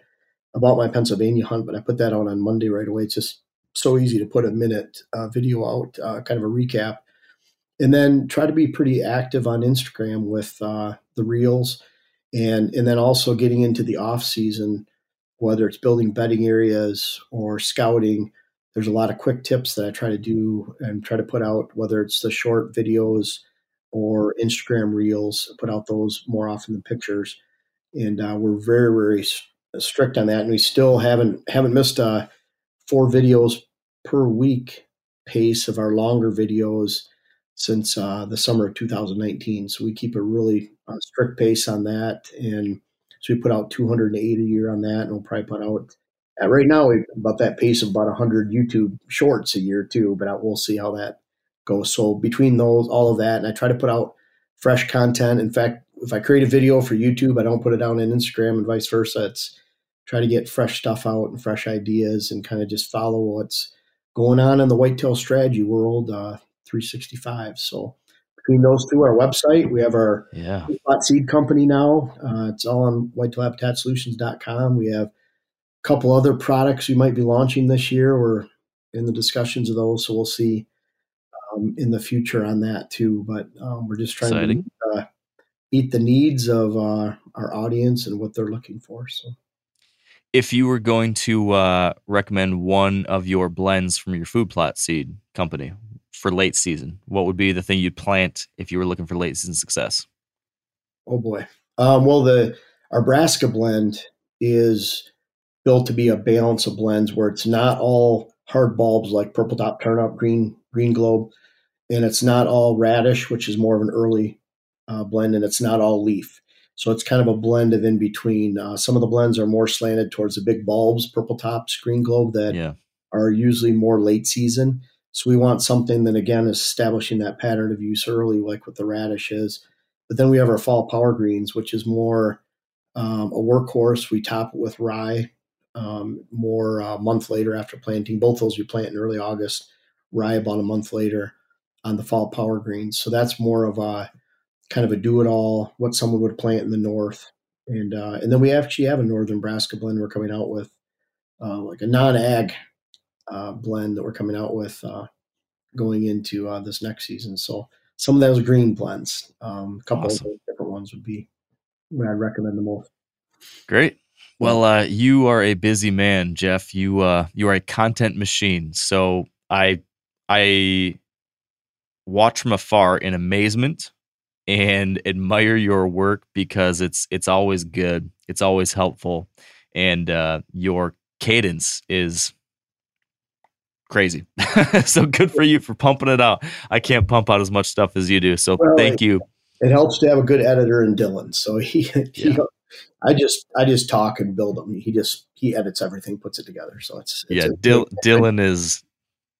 about my Pennsylvania hunt, but I put that out on Monday right away. It's just so easy to put a minute uh, video out, uh, kind of a recap and then try to be pretty active on Instagram with uh, the reels, and and then also getting into the off season, whether it's building bedding areas or scouting. There's a lot of quick tips that I try to do and try to put out, whether it's the short videos or Instagram reels. Put out those more often than pictures, and uh, we're very very strict on that, and we still haven't haven't missed uh, four videos per week pace of our longer videos since uh, the summer of 2019. So we keep a really uh, strict pace on that, and so we put out 208 a year on that, and we'll probably put out uh, right now about that pace of about 100 YouTube shorts a year too. But I, we'll see how that goes. So between those, all of that, and I try to put out fresh content. In fact, if I create a video for YouTube, I don't put it down on Instagram and vice versa. It's try to get fresh stuff out and fresh ideas, and kind of just follow what's going on in the whitetail strategy world. Uh, 365. So between those two, our website, we have our Yeah, Seed Company now. Uh, it's all on whitetailhabitatsolutions.com. We have a couple other products we might be launching this year. We're in the discussions of those, so we'll see um, in the future on that too. But um, we're just trying Exciting. to uh, meet the needs of uh, our audience and what they're looking for. So if you were going to uh, recommend one of your blends from your food plot seed company for late season, what would be the thing you'd plant if you were looking for late season success? Oh boy. Um, well, the our Brassica blend is built to be a balance of blends where it's not all hard bulbs like purple top turnip, green green globe, and it's not all radish, which is more of an early uh, blend, and it's not all leaf. So it's kind of a blend of in between. Uh, some of the blends are more slanted towards the big bulbs, purple tops, green globe that Yeah, are usually more late season. So we want something that again is establishing that pattern of use early, like what the radish is. But then we have our fall power greens, which is more um, a workhorse. We top it with rye um, more a month later after planting. Both those we plant in early August, rye about a month later on the fall power greens. So that's more of a kind of a do it all, what someone would plant in the north. And uh, and then we actually have a northern Brassica blend we're coming out with, uh, like a non ag uh, blend that we're coming out with uh, going into uh, this next season. So some of those green blends, um, a couple Awesome. of different ones would be what I'd recommend the most. great. Well, uh, you are a busy man, Jeff. You uh, you are a content machine. So I I watch from afar in amazement and admire your work because it's it's always good. It's always helpful, and uh, your cadence is crazy. so good for you for pumping it out. I can't pump out as much stuff as you do. So Well, thank you. It helps to have a good editor in Dylan. So he, he Yeah. I just I just talk and build them. He just he edits everything, puts it together. So it's, it's Yeah, Dil- Dylan is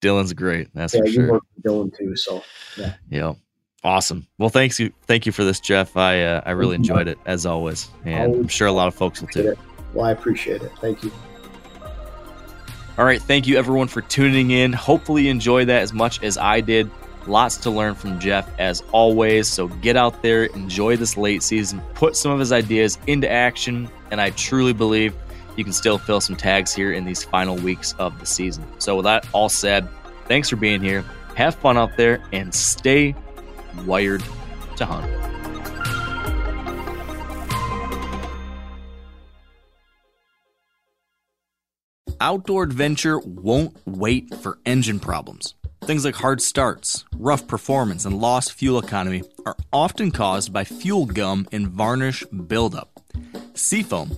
Dylan's great. That's yeah, for you sure. work with Dylan too. So Yeah. Awesome. Well, thanks you. Thank you for this, Jeff. I uh, I really enjoyed it as always, and I'm sure a lot of folks will too. well, I appreciate it. Thank you. All right. Thank you everyone for tuning in. Hopefully you enjoyed that as much as I did. Lots to learn from Jeff as always. So get out there, enjoy this late season, put some of his ideas into action, and I truly believe you can still fill some tags here in these final weeks of the season. So with that all said, thanks for being here. Have fun out there and stay wired to hunt. Outdoor adventure won't wait for engine problems. Things like hard starts, rough performance, and lost fuel economy are often caused by fuel gum and varnish buildup. Seafoam